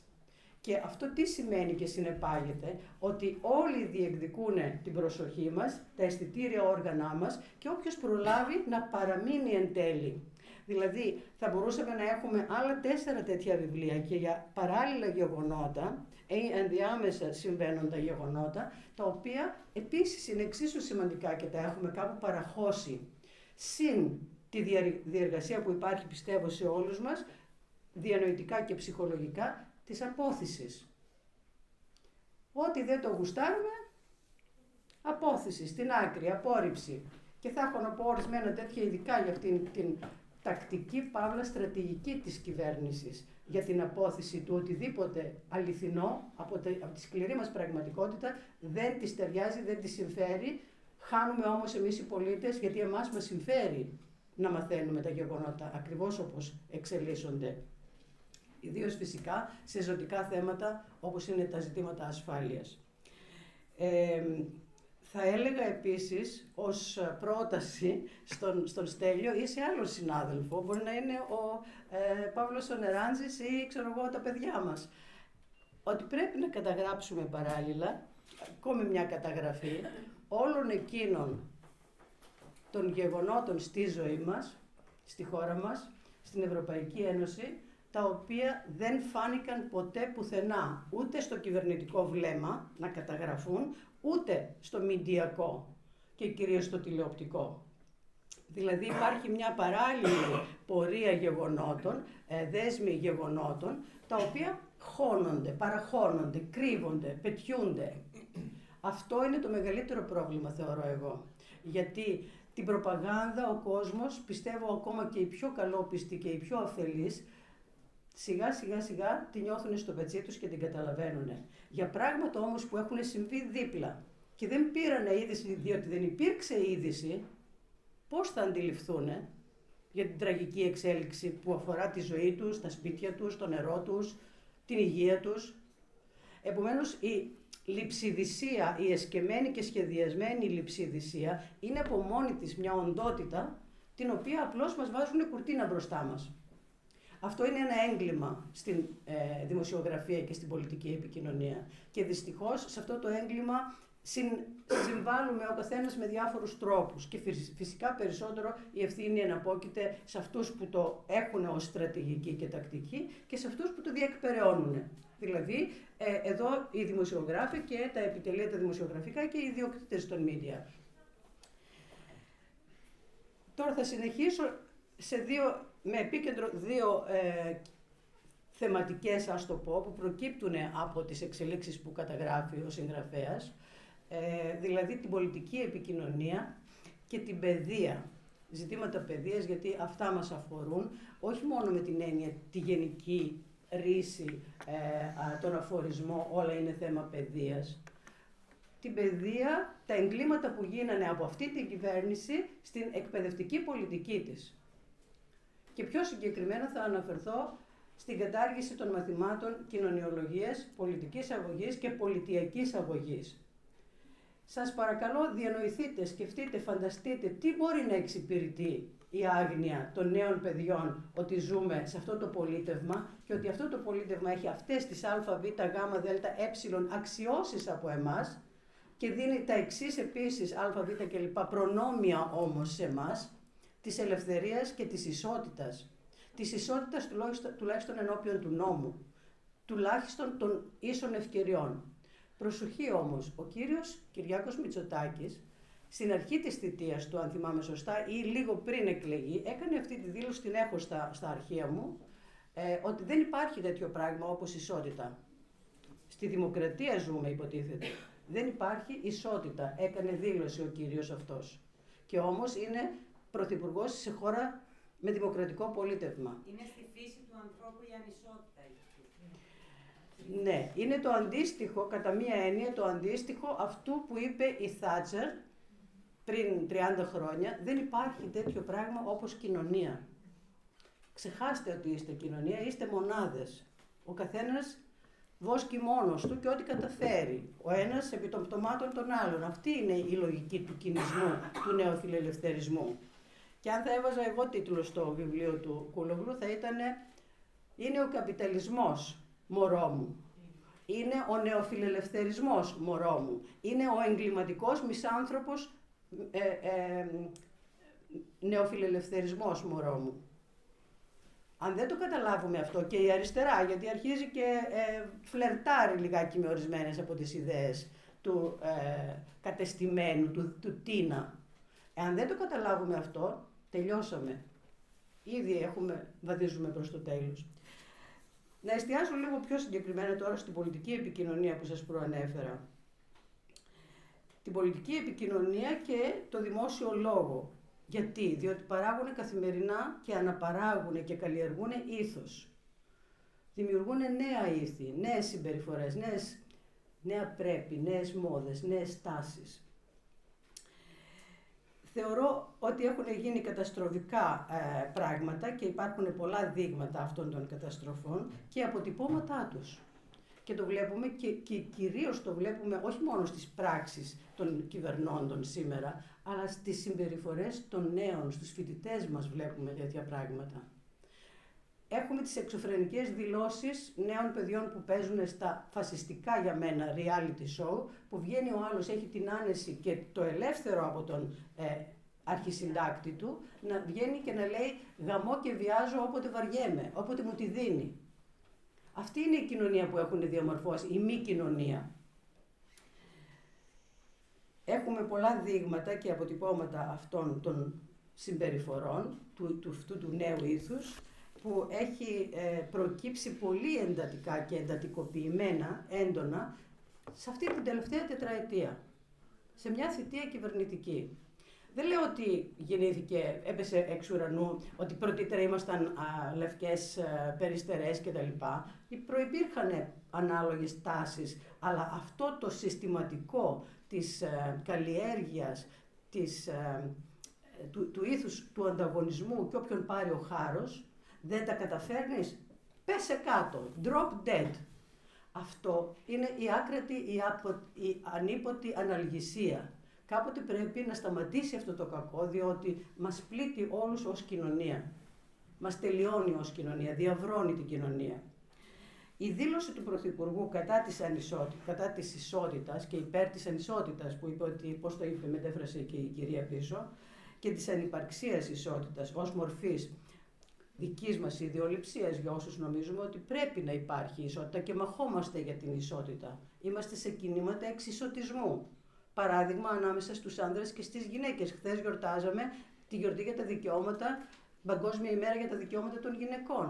[SPEAKER 5] Και αυτό τι σημαίνει και συνεπάγεται, ότι όλοι διεκδικούν την προσοχή μας, τα αισθητήρια όργανά μας και όποιος προλάβει να παραμείνει εν τέλει. Δηλαδή θα μπορούσαμε να έχουμε άλλα τέσσερα τέτοια βιβλία και για παράλληλα γεγονότα ή ενδιάμεσα συμβαίνοντα γεγονότα, τα οποία επίσης είναι εξίσου σημαντικά και τα έχουμε κάπου παραχώσει. Συν τη διεργασία που υπάρχει πιστεύω σε όλους μας, διανοητικά και ψυχολογικά, της απόθυσης. Ό,τι δεν το γουστάρουμε, απόθυσης, στην άκρη, απόρριψη. Και θα έχω να πω ορισμένα τέτοια ειδικά για αυτήν την τακτική παύλα στρατηγική της κυβέρνησης για την απόθεση του οτιδήποτε αληθινό από, τη σκληρή μας πραγματικότητα δεν της ταιριάζει, δεν της συμφέρει, Χάνουμε όμως εμείς οι πολίτες γιατί εμάς μας συμφέρει να μαθαίνουμε τα γεγονότα ακριβώς όπως εξελίσσονται. Ιδίως φυσικά σε ζωτικά θέματα όπως είναι τα ζητήματα ασφάλειας. Ε, θα έλεγα επίσης ως πρόταση στον, στον Στέλιο ή σε άλλο συνάδελφο, μπορεί να είναι ο ε, Παύλος ο ή ξέρω εγώ τα παιδιά μας, ότι πρέπει να καταγράψουμε παράλληλα, ακόμη μια καταγραφή, όλων εκείνων των γεγονότων στη ζωή μας, στη χώρα μας, στην Ευρωπαϊκή Ένωση, τα οποία δεν φάνηκαν ποτέ πουθενά, ούτε στο κυβερνητικό βλέμμα να καταγραφούν, ούτε στο μηντιακό και κυρίως στο τηλεοπτικό. Δηλαδή υπάρχει μια παράλληλη πορεία γεγονότων, ε, δέσμη γεγονότων, τα οποία χώνονται, παραχώνονται, κρύβονται, πετιούνται. Αυτό είναι το μεγαλύτερο πρόβλημα θεωρώ εγώ. Γιατί την προπαγάνδα ο κόσμος, πιστεύω ακόμα και οι πιο καλόπιστοι και οι πιο αφελείς, σιγά σιγά σιγά τη νιώθουν στο πετσί τους και την καταλαβαίνουν. Για πράγματα όμως που έχουν συμβεί δίπλα και δεν πήραν είδηση διότι δεν υπήρξε είδηση, πώς θα αντιληφθούν για την τραγική εξέλιξη που αφορά τη ζωή τους, τα σπίτια τους, το νερό τους, την υγεία τους. Επομένως η λειψιδησία, η εσκεμμένη και σχεδιασμένη λειψιδησία είναι από μόνη της μια οντότητα την οποία απλώς μας βάζουν κουρτίνα μπροστά μας. Αυτό είναι ένα έγκλημα στην ε, δημοσιογραφία και στην πολιτική επικοινωνία. Και δυστυχώς σε αυτό το έγκλημα συν, συμβάλλουμε ο καθένας με διάφορους τρόπους. Και φυσικά περισσότερο η ευθύνη εναπόκειται σε αυτούς που το έχουν ως στρατηγική και τακτική και σε αυτούς που το διεκπεραιώνουν. Δηλαδή, ε, εδώ οι δημοσιογράφοι και τα επιτελεία τα δημοσιογραφικά και οι ιδιοκτήτες των media. Τώρα θα συνεχίσω σε δύο με επίκεντρο δύο ε, θεματικές, ας το πω, που προκύπτουν από τις εξελίξεις που καταγράφει ο συγγραφέας, ε, δηλαδή την πολιτική επικοινωνία και την παιδεία. Ζητήματα παιδείας, γιατί αυτά μας αφορούν, όχι μόνο με την έννοια τη γενική ρίση, ε, τον αφορισμό, όλα είναι θέμα παιδείας. Την παιδεία, τα εγκλήματα που γίνανε από αυτή την κυβέρνηση στην εκπαιδευτική πολιτική της. Και πιο συγκεκριμένα θα αναφερθώ στην κατάργηση των μαθημάτων κοινωνιολογίας, πολιτικής αγωγής και πολιτιακής αγωγής. Σας παρακαλώ διανοηθείτε, σκεφτείτε, φανταστείτε τι μπορεί να εξυπηρετεί η άγνοια των νέων παιδιών ότι ζούμε σε αυτό το πολίτευμα και ότι αυτό το πολίτευμα έχει αυτές τις α, β, γ, δ, ε αξιώσεις από εμάς και δίνει τα εξής επίσης α, β κλπ. προνόμια όμως σε εμάς της ελευθερίας και της ισότητας. Της ισότητας τουλάχιστον ενώπιον του νόμου, τουλάχιστον των ίσων ευκαιριών. Προσοχή όμως, ο κύριος Κυριάκος Μητσοτάκης, στην αρχή της θητείας του, αν θυμάμαι σωστά, ή λίγο πριν εκλεγεί, έκανε αυτή τη δήλωση, την έχω στα, στα αρχεία μου, ε, ότι δεν υπάρχει τέτοιο πράγμα όπως ισότητα. Στη δημοκρατία ζούμε, υποτίθεται. Δεν υπάρχει ισότητα. Έκανε δήλωση ο κύριος αυτός. Και όμως είναι πρωθυπουργός σε χώρα με δημοκρατικό πολίτευμα.
[SPEAKER 3] Είναι στη φύση του ανθρώπου η ανισότητα.
[SPEAKER 5] Ναι, είναι το αντίστοιχο, κατά μία έννοια, το αντίστοιχο αυτού που είπε η Θάτσερ πριν 30 χρόνια. Δεν υπάρχει τέτοιο πράγμα όπως κοινωνία. Ξεχάστε ότι είστε κοινωνία, είστε μονάδες. Ο καθένας βόσκει μόνος του και ό,τι καταφέρει. Ο ένας επί των πτωμάτων των άλλων. Αυτή είναι η λογική του κινησμού, του νεοφιλελευθερισμού. Και αν θα έβαζα εγώ τίτλο στο βιβλίο του Κούλογλου θα ήταν «Είναι ο καπιταλισμός, μωρό μου». Είναι ο νεοφιλελευθερισμός, μωρό μου. Είναι ο εγκληματικός μισάνθρωπος ε, ε, νεοφιλελευθερισμός, μωρό μου. Αν δεν το καταλάβουμε αυτό και η αριστερά, γιατί αρχίζει και ε, φλερτάρει λιγάκι με ορισμένες από τις ιδέες του ε, κατεστημένου, του, του Τίνα. Εάν δεν το καταλάβουμε αυτό, τελειώσαμε. Ήδη έχουμε, βαδίζουμε προς το τέλος. Να εστιάσω λίγο πιο συγκεκριμένα τώρα στην πολιτική επικοινωνία που σας προανέφερα. Την πολιτική επικοινωνία και το δημόσιο λόγο. Γιατί, διότι παράγουν καθημερινά και αναπαράγουν και καλλιεργούν ήθος. Δημιουργούν νέα ήθη, νέες συμπεριφορές, νέες, νέα πρέπει, νέες μόδες, νέες τάσεις. Θεωρώ ότι έχουν γίνει καταστροφικά ε, πράγματα και υπάρχουν πολλά δείγματα αυτών των καταστροφών και αποτυπώματά τους. Και το βλέπουμε και, και κυρίως το βλέπουμε όχι μόνο στις πράξεις των κυβερνώντων σήμερα, αλλά στις συμπεριφορές των νέων, στους φοιτητές μας βλέπουμε τέτοια πράγματα. Έχουμε τις εξωφρενικές δηλώσεις νέων παιδιών που παίζουν στα φασιστικά για μένα reality show, που βγαίνει ο άλλος, έχει την άνεση και το ελεύθερο από τον ε, αρχισυντάκτη του, να βγαίνει και να λέει γαμώ και βιάζω όποτε βαριέμαι, όποτε μου τη δίνει. Αυτή είναι η κοινωνία που έχουν διαμορφώσει, η μη κοινωνία. Έχουμε πολλά δείγματα και αποτυπώματα αυτών των συμπεριφορών, του, του, αυτού του νέου ήθους, που έχει ε, προκύψει πολύ εντατικά και εντατικοποιημένα, έντονα, σε αυτή την τελευταία τετραετία, σε μια θητεία κυβερνητική. Δεν λέω ότι γεννήθηκε, έπεσε εξ ουρανού, ότι πρωτήτερα ήμασταν α, λευκές α, περιστερές κτλ. Προϋπήρχαν ανάλογες τάσεις, αλλά αυτό το συστηματικό της α, καλλιέργειας, της, του, του ήθους του ανταγωνισμού και όποιον πάρει ο χάρος, δεν τα καταφέρνεις, πέσε κάτω, drop dead. Αυτό είναι η άκρατη, η, απο, η ανίποτη αναλγησία. Κάποτε πρέπει να σταματήσει αυτό το κακό, διότι μας πλήττει όλους ως κοινωνία. Μας τελειώνει ως κοινωνία, διαβρώνει την κοινωνία. Η δήλωση του Πρωθυπουργού κατά της, ανισότητας, κατά της ισότητας και υπέρ της ανισότητας, που είπε ότι, πώς το είπε, μετέφρασε και η κυρία πίσω, και της ανυπαρξίας ισότητας ως μορφής δικής μας ιδεολειψία για όσους νομίζουμε ότι πρέπει να υπάρχει ισότητα και μαχόμαστε για την ισότητα. Είμαστε σε κινήματα εξισωτισμού. Παράδειγμα, ανάμεσα στους άνδρες και στις γυναίκες. Χθες γιορτάζαμε τη γιορτή για τα δικαιώματα, Παγκόσμια ημέρα για τα δικαιώματα των γυναικών.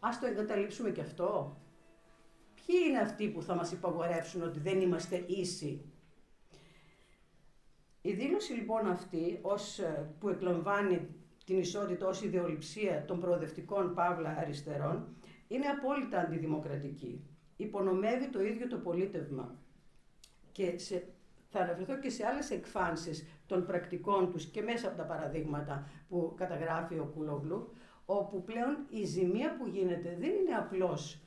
[SPEAKER 5] Α το εγκαταλείψουμε και αυτό. Ποιοι είναι αυτοί που θα μας υπαγορεύσουν ότι δεν είμαστε ίσοι; Η δήλωση λοιπόν αυτή, ως, ε, που εκλαμβάνει την ισότητα ως ιδεολειψία των προοδευτικών παύλα αριστερών, είναι απόλυτα αντιδημοκρατική. Υπονομεύει το ίδιο το πολίτευμα. Και σε, θα αναφερθώ και σε άλλες εκφάνσεις των πρακτικών τους και μέσα από τα παραδείγματα που καταγράφει ο Κουλόγλου, όπου πλέον η ζημία που γίνεται δεν είναι απλώς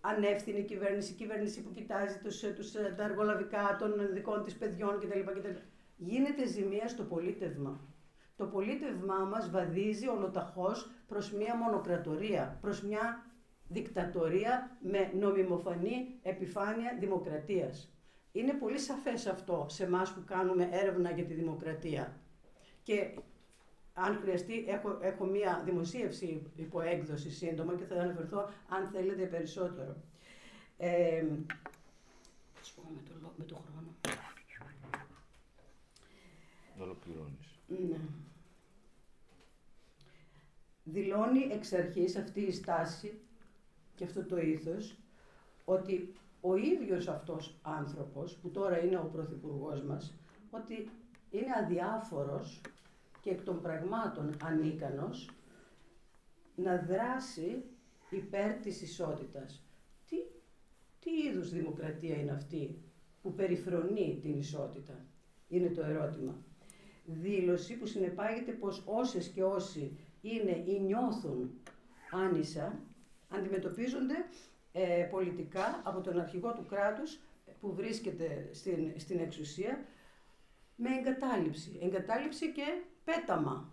[SPEAKER 5] ανεύθυνη κυβέρνηση, κυβέρνηση που κοιτάζει τους, τους, τα εργολαβικά των δικών της παιδιών κτλ. κτλ. Γίνεται ζημία στο πολίτευμα το πολίτευμά μας βαδίζει ολοταχώς προς μια μονοκρατορία, προς μια δικτατορία με νομιμοφανή επιφάνεια δημοκρατίας. Είναι πολύ σαφές αυτό σε εμάς που κάνουμε έρευνα για τη δημοκρατία. Και αν χρειαστεί, έχω, έχω μία δημοσίευση υπό έκδοση σύντομα και θα αναφερθώ αν θέλετε περισσότερο. Ε, με το, με το χρόνο.
[SPEAKER 2] Ολοκληρώνεις.
[SPEAKER 5] Ναι δηλώνει εξ αρχής αυτή η στάση και αυτό το ήθος ότι ο ίδιος αυτός άνθρωπος που τώρα είναι ο Πρωθυπουργός μας ότι είναι αδιάφορος και εκ των πραγμάτων ανίκανος να δράσει υπέρ της ισότητας. Τι, τι είδους δημοκρατία είναι αυτή που περιφρονεί την ισότητα, είναι το ερώτημα. Δήλωση που συνεπάγεται πως όσες και όσοι είναι ή νιώθουν άνισα, αντιμετωπίζονται ε, πολιτικά από τον αρχηγό του κράτους που βρίσκεται στην, στην εξουσία με εγκατάλειψη. Εγκατάλειψη και πέταμα.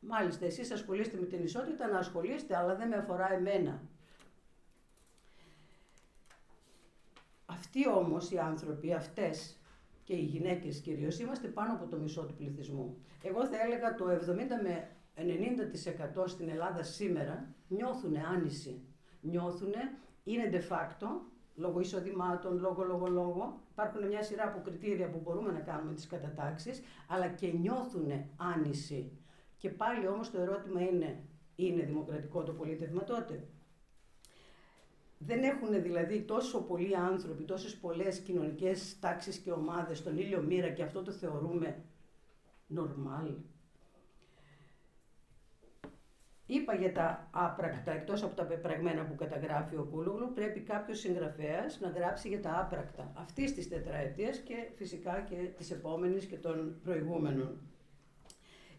[SPEAKER 5] Μάλιστα, εσείς ασχολείστε με την ισότητα, να ασχολείστε, αλλά δεν με αφορά εμένα. Αυτοί όμως οι άνθρωποι, αυτές και οι γυναίκες κυρίως, είμαστε πάνω από το μισό του πληθυσμού. Εγώ θα έλεγα το 70 με 90% στην Ελλάδα σήμερα νιώθουν άνηση. Νιώθουν, είναι de facto, λόγω εισοδημάτων, λόγω, λόγω, λόγω. Υπάρχουν μια σειρά από κριτήρια που μπορούμε να κάνουμε τις κατατάξεις, αλλά και νιώθουν άνηση. Και πάλι όμως το ερώτημα είναι, είναι δημοκρατικό το πολίτευμα τότε; Δεν έχουν δηλαδή τόσο πολλοί άνθρωποι, τόσες πολλές κοινωνικές τάξεις και ομάδες στον ήλιο μοίρα και αυτό το θεωρούμε normal; Είπα για τα άπρακτα, εκτός από τα πεπραγμένα που καταγράφει ο Κούλογλου, πρέπει κάποιος συγγραφέας να γράψει για τα άπρακτα αυτής της τετραετίας και φυσικά και της επόμενης και των προηγούμενων.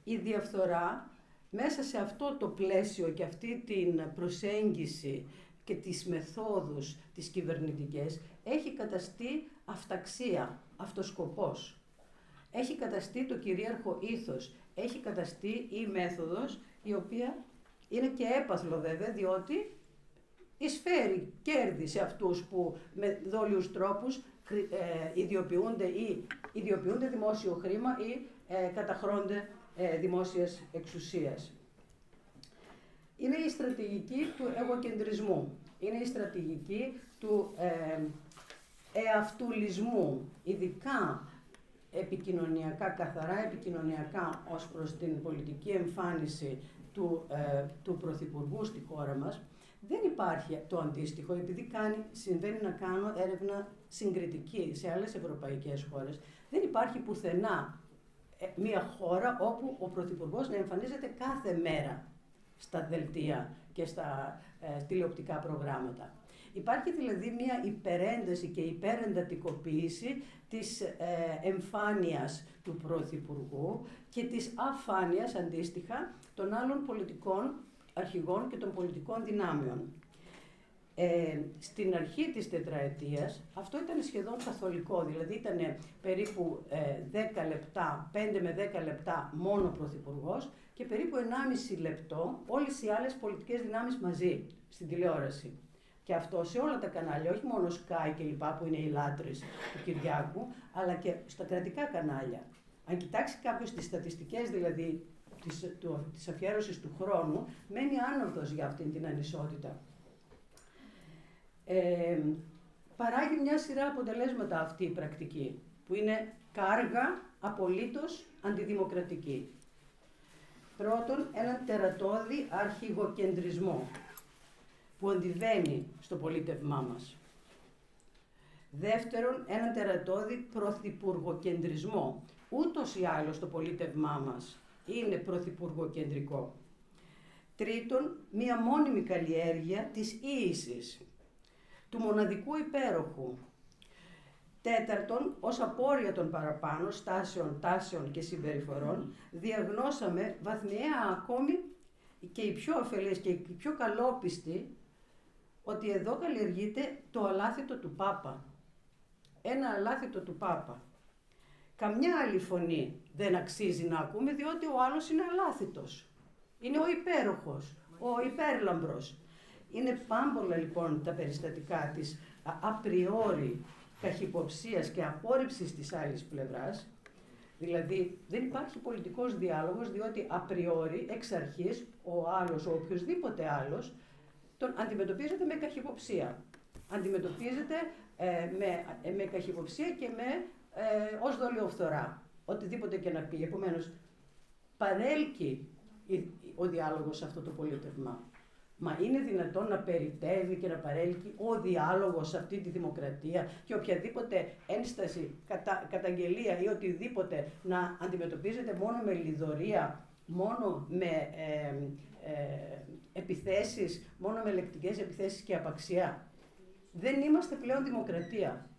[SPEAKER 5] Η διαφθορά μέσα σε αυτό το πλαίσιο και αυτή την προσέγγιση και τις μεθόδους τις κυβερνητικές έχει καταστεί αυταξία, αυτοσκοπός. Έχει καταστεί το κυρίαρχο ήθος, έχει καταστεί η μέθοδος η οποία είναι και έπαθλο βέβαια, διότι εισφέρει κέρδη σε αυτούς που με δόλιους τρόπους ε, ιδιοποιούνται ή ιδιοποιούνται δημόσιο χρήμα ή ε, καταχρώνται ε, δημόσιας εξουσίας. Είναι η στρατηγική του εγωκεντρισμού. Είναι η στρατηγική του ε, εαυτουλισμού, ειδικά επικοινωνιακά, καθαρά επικοινωνιακά ως προς την πολιτική εμφάνιση του, ε, του Πρωθυπουργού στη χώρα μας, δεν υπάρχει το αντίστοιχο, επειδή κάνει, συμβαίνει να κάνω έρευνα συγκριτική σε άλλες ευρωπαϊκές χώρες, δεν υπάρχει πουθενά ε, μια χώρα όπου ο Πρωθυπουργός να εμφανίζεται κάθε μέρα στα δελτία και στα ε, τηλεοπτικά προγράμματα. Υπάρχει δηλαδή μια υπερένταση και υπερεντατικοποίηση της ε, εμφάνειας του Πρωθυπουργού και της αφάνειας αντίστοιχα των άλλων πολιτικών αρχηγών και των πολιτικών δυνάμεων. Ε, στην αρχή της τετραετίας αυτό ήταν σχεδόν καθολικό, δηλαδή ήταν περίπου ε, 10 λεπτά, 5 με 10 λεπτά μόνο πρωθυπουργός και περίπου 1,5 λεπτό όλες οι άλλες πολιτικές δυνάμεις μαζί στην τηλεόραση. Και αυτό σε όλα τα κανάλια, όχι μόνο Sky και λοιπά που είναι οι λάτρες του Κυριάκου, αλλά και στα κρατικά κανάλια. Αν κοιτάξει κάποιος τις στατιστικές δηλαδή της, του, της αφιέρωσης του χρόνου, μένει άνορδος για αυτήν την ανισότητα. Ε, παράγει μια σειρά αποτελέσματα αυτή η πρακτική, που είναι κάργα, απολύτως αντιδημοκρατική. Πρώτον, έναν τερατώδη αρχηγοκεντρισμό, που αντιβαίνει στο πολίτευμά μας. Δεύτερον, έναν τερατώδη πρωθυπουργοκεντρισμό. Ούτως ή άλλως το πολίτευμά μας είναι πρωθυπουργοκεντρικό. Τρίτον, μία μόνιμη καλλιέργεια της ίησης, του μοναδικού υπέροχου. Τέταρτον, ως απόρρια των παραπάνω στάσεων, τάσεων και συμπεριφορών, διαγνώσαμε βαθμιαία ακόμη και οι πιο ωφελείς και οι πιο καλόπιστοι ότι εδώ καλλιεργείται το αλάθητο του Πάπα. Ένα αλάθητο του Πάπα. Καμιά άλλη φωνή δεν αξίζει να ακούμε διότι ο άλλος είναι αλάθητος. Είναι ο υπέροχος, ο υπέρλαμπρος. Είναι πάμπολα λοιπόν τα περιστατικά της απριόρι καχυποψίας και απόρριψης της άλλης πλευράς. Δηλαδή δεν υπάρχει πολιτικός διάλογος διότι απριόρι εξ αρχής ο άλλος, ο οποιοδήποτε άλλος τον αντιμετωπίζεται με καχυποψία. Αντιμετωπίζεται ε, με, ε, με καχυποψία και με, ε, ως δολιοφθορά. Οτιδήποτε και να πει. Επομένως, παρέλκει ο διάλογος σε αυτό το πολίτευμα. Μα είναι δυνατόν να περιτεύει και να παρέλκει ο διάλογος σε αυτή τη δημοκρατία και οποιαδήποτε ένσταση, κατα, καταγγελία ή οτιδήποτε να αντιμετωπίζεται μόνο με λιδωρία, μόνο με ε, ε, επιθέσεις, μόνο με λεκτικές επιθέσεις και απαξιά. Δεν είμαστε πλέον δημοκρατία.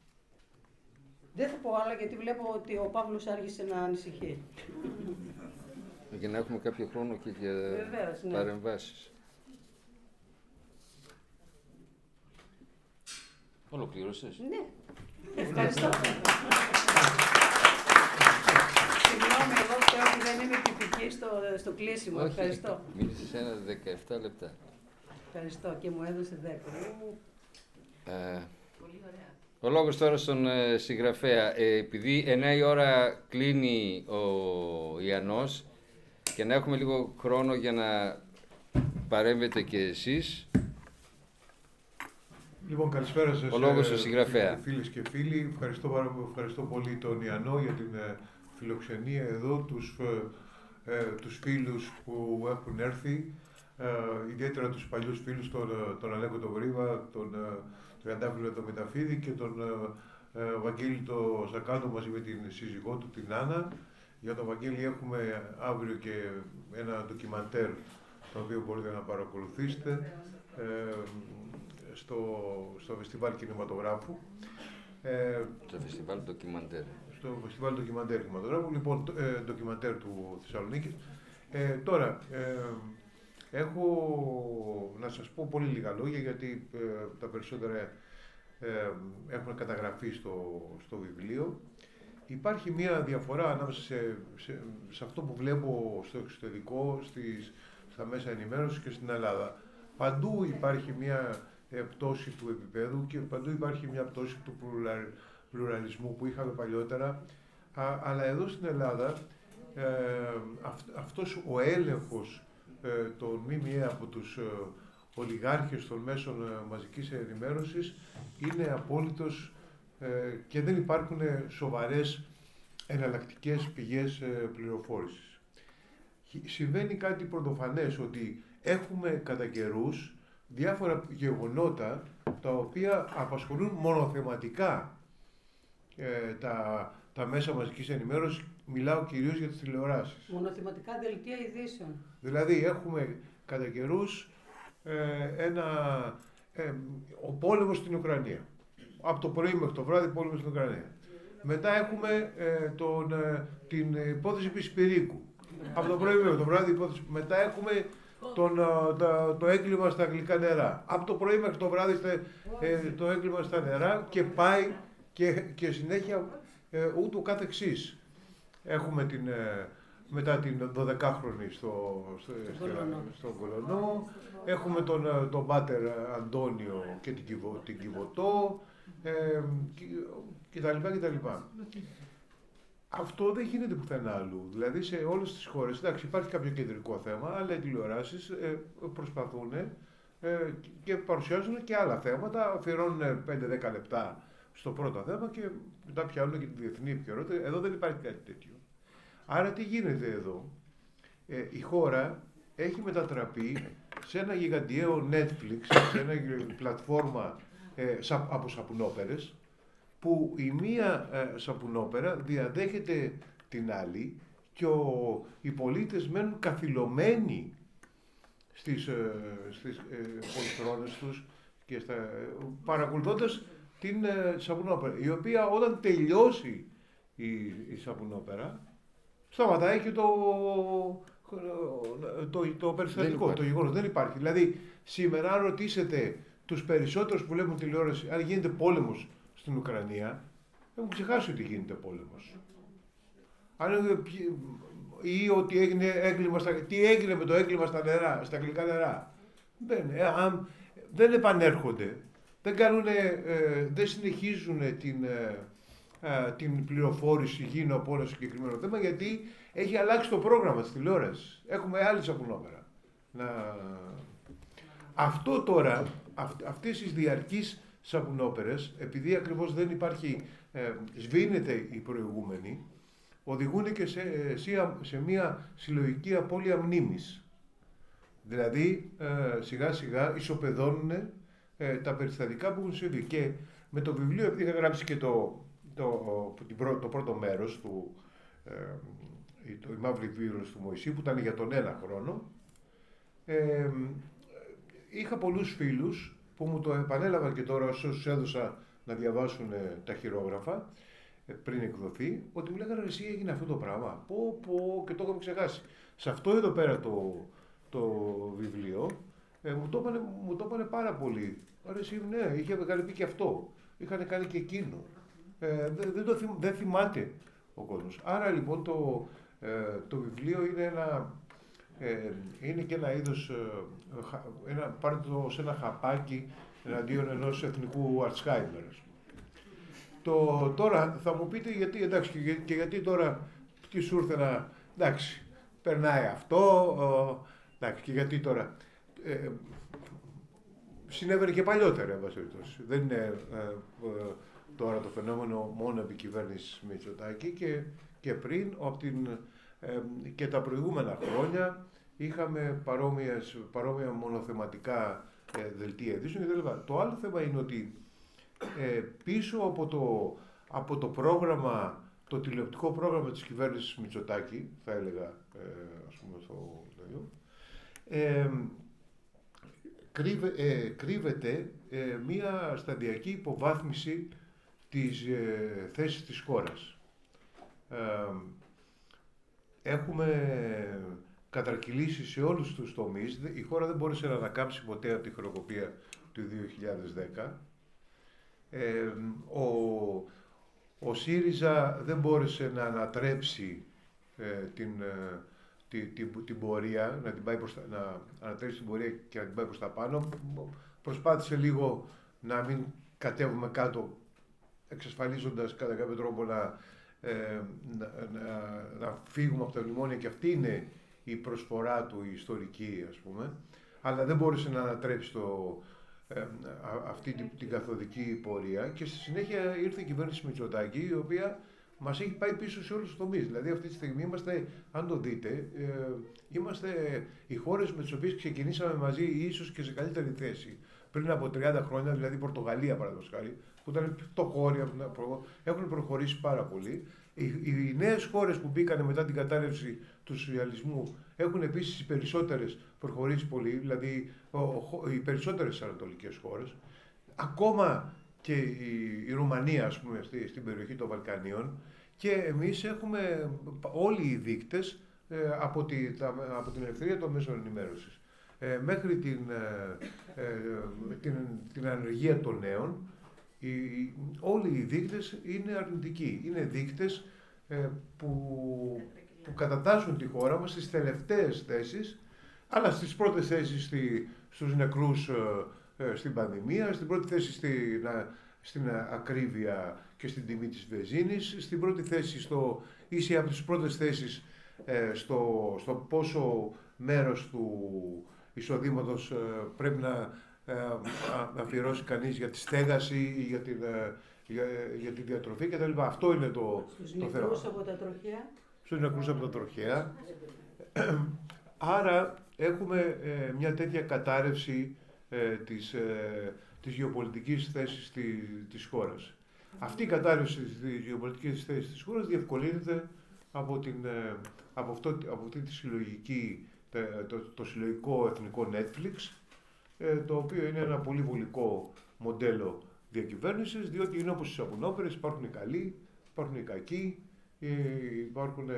[SPEAKER 5] Δεν θα πω άλλα γιατί βλέπω ότι ο Παύλος άργησε να ανησυχεί.
[SPEAKER 2] Για να έχουμε κάποιο χρόνο και για
[SPEAKER 5] Βεβαίως, ναι.
[SPEAKER 2] παρεμβάσεις. Ολοκλήρωσες;
[SPEAKER 5] Ναι. Ευχαριστώ. Συγγνώμη, εγώ ξέρω ότι δεν είμαι τυπική στο, στο κλείσιμο. Ευχαριστώ.
[SPEAKER 2] Μίλησες ένα 17 λεπτά.
[SPEAKER 5] Ευχαριστώ και μου έδωσε 10.
[SPEAKER 2] Ε, ο λόγος τώρα στον ε, συγγραφέα. Ε, επειδή 9 η ώρα κλείνει ο Ιαννός και να έχουμε λίγο χρόνο για να παρέμβετε και εσείς.
[SPEAKER 6] Λοιπόν, καλησπέρα σας.
[SPEAKER 2] Ο λόγος
[SPEAKER 6] ε,
[SPEAKER 2] του συγγραφέα.
[SPEAKER 6] Φίλες και φίλοι, ευχαριστώ, πάρα, ευχαριστώ πολύ τον Ιαννό για την ε, φιλοξενία εδώ, τους, ε, ε, τους φίλους που έχουν έρθει, ε, ιδιαίτερα τους παλιούς φίλους, τον, ε, τον Αλέκο τον Βρίβα, τον ε, Τριαντάφυλλο τον Μεταφίδη και τον ε, ε, Βαγγέλη τον Ζακάνο μαζί με την σύζυγό του, την Άννα. Για τον Βαγγέλη έχουμε αύριο και ένα ντοκιμαντέρ το οποίο μπορείτε να παρακολουθήσετε ε, στο, στο Φεστιβάλ Κινηματογράφου.
[SPEAKER 2] Ε, το Φεστιβάλ Ντοκιμαντέρ.
[SPEAKER 6] Στο Φεστιβάλ Ντοκιμαντέρ Κινηματογράφου, λοιπόν, ε, ντοκιμαντέρ του Θεσσαλονίκη. Ε, τώρα, ε, έχω να σας πω πολύ λίγα λόγια, γιατί ε, τα περισσότερα ε, έχουν καταγραφεί στο, στο βιβλίο. Υπάρχει μία διαφορά ανάμεσα σε, σε, αυτό που βλέπω στο εξωτερικό, στις, στα μέσα ενημέρωσης και στην Ελλάδα. Παντού υπάρχει μία ε, πτώση του επίπεδου και παντού υπάρχει μια πτώση του πλουραλισμού που είχαμε παλιότερα. αλλά εδώ στην Ελλάδα ε, αυτός ο έλεγχος ε, των ΜΜΕ από τους ε, ολιγάρχες των μέσων ε, μαζικής ενημέρωσης είναι απόλυτος ε, και δεν υπάρχουν σοβαρές εναλλακτικές πηγές ε, πληροφόρησης. Συμβαίνει κάτι πρωτοφανές ότι έχουμε κατά καιρούς διάφορα γεγονότα τα οποία απασχολούν μονοθεματικά ε, τα, τα μέσα μαζικής ενημέρωσης, μιλάω κυρίως για τις τηλεοράσεις.
[SPEAKER 5] Μονοθεματικά δελτία ειδήσεων.
[SPEAKER 6] Δηλαδή έχουμε κατά καιρούς ένα, ο πόλεμος στην Ουκρανία. Από το πρωί μέχρι το βράδυ πόλεμος στην Ουκρανία. Μετά έχουμε ε, τον, ε, την υπόθεση Πισπυρίκου. Από το πρωί μέχρι το βράδυ υπόθεση. Μετά έχουμε τον, το, το έγκλημα στα αγγλικά νερά. Από το πρωί μέχρι το βράδυ ε, το έγκλημα στα νερά και πάει και, και συνέχεια ε, ούτω κάθε εξής. Έχουμε την, ε, μετά την 12χρονη στο, στο, στον Κολονό. Έχουμε τον, ε, τον Πάτερ Αντώνιο και την, την Κιβωτό ε, κτλ. λοιπά. Αυτό δεν γίνεται πουθενά αλλού. Δηλαδή σε όλες τις χώρες, εντάξει υπάρχει κάποιο κεντρικό θέμα, αλλά οι τηλεοράσεις ε, προσπαθούν ε, και παρουσιάζουν και άλλα θέματα, αφιερώνουν 5-10 λεπτά στο πρώτο θέμα και μετά πιάνουν και τη διεθνή επικαιρότητα. Εδώ δεν υπάρχει κάτι τέτοιο. Άρα τι γίνεται εδώ; Ε, η χώρα έχει μετατραπεί σε ένα γιγαντιαίο Netflix, σε ένα πλατφόρμα ε, από σαπουνόπερες, που η μία ε, σαπουνόπερα διαδέχεται την άλλη και ο, οι πολίτες μένουν καθυλωμένοι στις, ε, στις ε, τους και στα, παρακολουθώντας την ε, σαπουνόπερα, η οποία όταν τελειώσει η, η σαπουνόπερα σταματάει και το, το, το περιστατικό, το γεγονός. Δεν υπάρχει. Δηλαδή, σήμερα αν ρωτήσετε τους περισσότερους που βλέπουν τηλεόραση, αν γίνεται πόλεμος στην Ουκρανία, έχουν ξεχάσει ότι γίνεται πόλεμος. Αν, ή ότι έγινε έγκλημα στα, τι έγινε με το έγκλημα στα νερά, στα αγγλικά νερά. Δεν, ε, αν, δεν επανέρχονται, δεν, ε, δεν συνεχίζουν την, ε, ε, την πληροφόρηση γύρω από ένα συγκεκριμένο θέμα, γιατί έχει αλλάξει το πρόγραμμα της τηλεόρασης. Έχουμε άλλη σαπουνόπερα. Να... Αυτό τώρα, αυ, αυτές τις διαρκείς σαπουνόπερες, επειδή ακριβώς δεν υπάρχει, ε, σβήνεται η προηγούμενη, οδηγούν και σε, σε, μια συλλογική απώλεια μνήμης. Δηλαδή, ε, σιγά σιγά ισοπεδώνουν ε, τα περιστατικά που έχουν συμβεί. Και με το βιβλίο, επειδή είχα γράψει και το, το, το πρώτο μέρος του, ε, το, η μαύρη βίρος του Μωυσή, που ήταν για τον ένα χρόνο, ε, είχα πολλούς φίλους που μου το επανέλαβαν και τώρα όσους έδωσα να διαβάσουν ε, τα χειρόγραφα ε, πριν εκδοθεί, ότι μου λέγανε εσύ έγινε αυτό το πράγμα. Πω, πω, και το είχαμε ξεχάσει. Σε αυτό εδώ πέρα το, το βιβλίο ε, μου, το έπανε, μου το έπανε πάρα πολύ. Άρα εσύ, ναι, είχε κάνει πει και αυτό. Είχαν κάνει και εκείνο. Ε, δεν, το θυμ, δεν θυμάται ο κόσμος. Άρα λοιπόν το, ε, το βιβλίο είναι ένα ε, είναι και ένα είδος, ε, ένα, πάρτε το σε ένα χαπάκι εναντίον ενός εθνικού Αλτσχάιμερ. Το, τώρα θα μου πείτε γιατί, εντάξει, και, γιατί τώρα τι σου ήρθε να, εντάξει, περνάει αυτό, εντάξει, και γιατί τώρα. Ε, συνέβαινε και παλιότερα, εν Δεν είναι ε, ε, τώρα το φαινόμενο μόνο επί κυβέρνησης Μητσοτάκη και, και πριν από την και τα προηγούμενα χρόνια είχαμε παρόμοιες, παρόμοια μονοθεματικά ε, δελτία ειδήσεων κτλ. Το άλλο θέμα είναι ότι ε, πίσω από το, από το πρόγραμμα, το τηλεοπτικό πρόγραμμα της κυβέρνησης Μητσοτάκη, θα έλεγα, ε, ας πούμε, στο ε, κρύβεται ε, μία σταδιακή υποβάθμιση της ε, θέσης της χώρας. έχουμε κατρακυλήσει σε όλους τους τομείς. Η χώρα δεν μπόρεσε να ανακάμψει ποτέ από τη χρεοκοπία του 2010. ο, ο ΣΥΡΙΖΑ δεν μπόρεσε να ανατρέψει την την, την, πορεία, να την πάει προς να ανατρέψει την πορεία και να την πάει προς τα πάνω. Προσπάθησε λίγο να μην κατέβουμε κάτω, εξασφαλίζοντας κατά κάποιο τρόπο να, ε, να, να, φύγουμε από τα λιμόνια και αυτή είναι η προσφορά του η ιστορική ας πούμε. Αλλά δεν μπόρεσε να ανατρέψει το, ε, αυτή την, την καθοδική πορεία και στη συνέχεια ήρθε η κυβέρνηση Μητσοτάκη η οποία μας έχει πάει πίσω σε όλους τους τομείς. Δηλαδή, αυτή τη στιγμή είμαστε, αν το δείτε, ε, είμαστε οι χώρες με τις οποίες ξεκινήσαμε μαζί, ίσως και σε καλύτερη θέση. Πριν από 30 χρόνια, δηλαδή η Πορτογαλία, παραδείγματος χάρη, που ήταν φτωχόρια, έχουν προχωρήσει πάρα πολύ. Οι, οι νέες χώρες που μπήκαν μετά την κατάρρευση του σοσιαλισμού έχουν επίσης οι περισσότερες προχωρήσει πολύ, δηλαδή οι περισσότερες ανατολικές χώρες. Ακόμα και η, η Ρουμανία, ας πούμε, στη, στην περιοχή των Βαλκανίων και εμείς έχουμε όλοι οι δείκτες ε, από, τη, από την ελευθερία των μέσων ενημέρωσης ε, μέχρι την, ε, ε, την, την ανεργία των νέων, οι, όλοι οι δείκτες είναι αρνητικοί. Είναι δείκτες που, που κατατάσσουν τη χώρα μας στις τελευταίες θέσεις, αλλά στις πρώτες θέσεις στη, στους νεκρούς ε, στην πανδημία, στην πρώτη θέση στην, στην ακρίβεια και στην τιμή της βεζίνης, στην πρώτη θέση στο, ή από τις πρώτες θέσεις ε, στο, στο πόσο μέρος του εισοδήματος ε, πρέπει να αφιερώσει κανείς για τη στέγαση ή για, την, για, για τη διατροφή κτλ. Αυτό είναι το,
[SPEAKER 5] Στους
[SPEAKER 6] το θέμα.
[SPEAKER 5] από τα τροχέα.
[SPEAKER 6] Στους νεκρούς από τα τροχέα. Άρα έχουμε μια τέτοια κατάρρευση ε, της, ε, της γεωπολιτικής θέσης τη, της χώρας. Αυτή η κατάρρευση της γεωπολιτικής θέσης της χώρας διευκολύνεται από, την, ε, από, αυτό, από αυτή τη συλλογική, το, το συλλογικό εθνικό Netflix, ε, το οποίο είναι ένα πολύ βολικό μοντέλο διακυβέρνησης, διότι είναι όπως οι σαπουνόπερες, υπάρχουν οι καλοί, υπάρχουν οι κακοί, υπάρχουν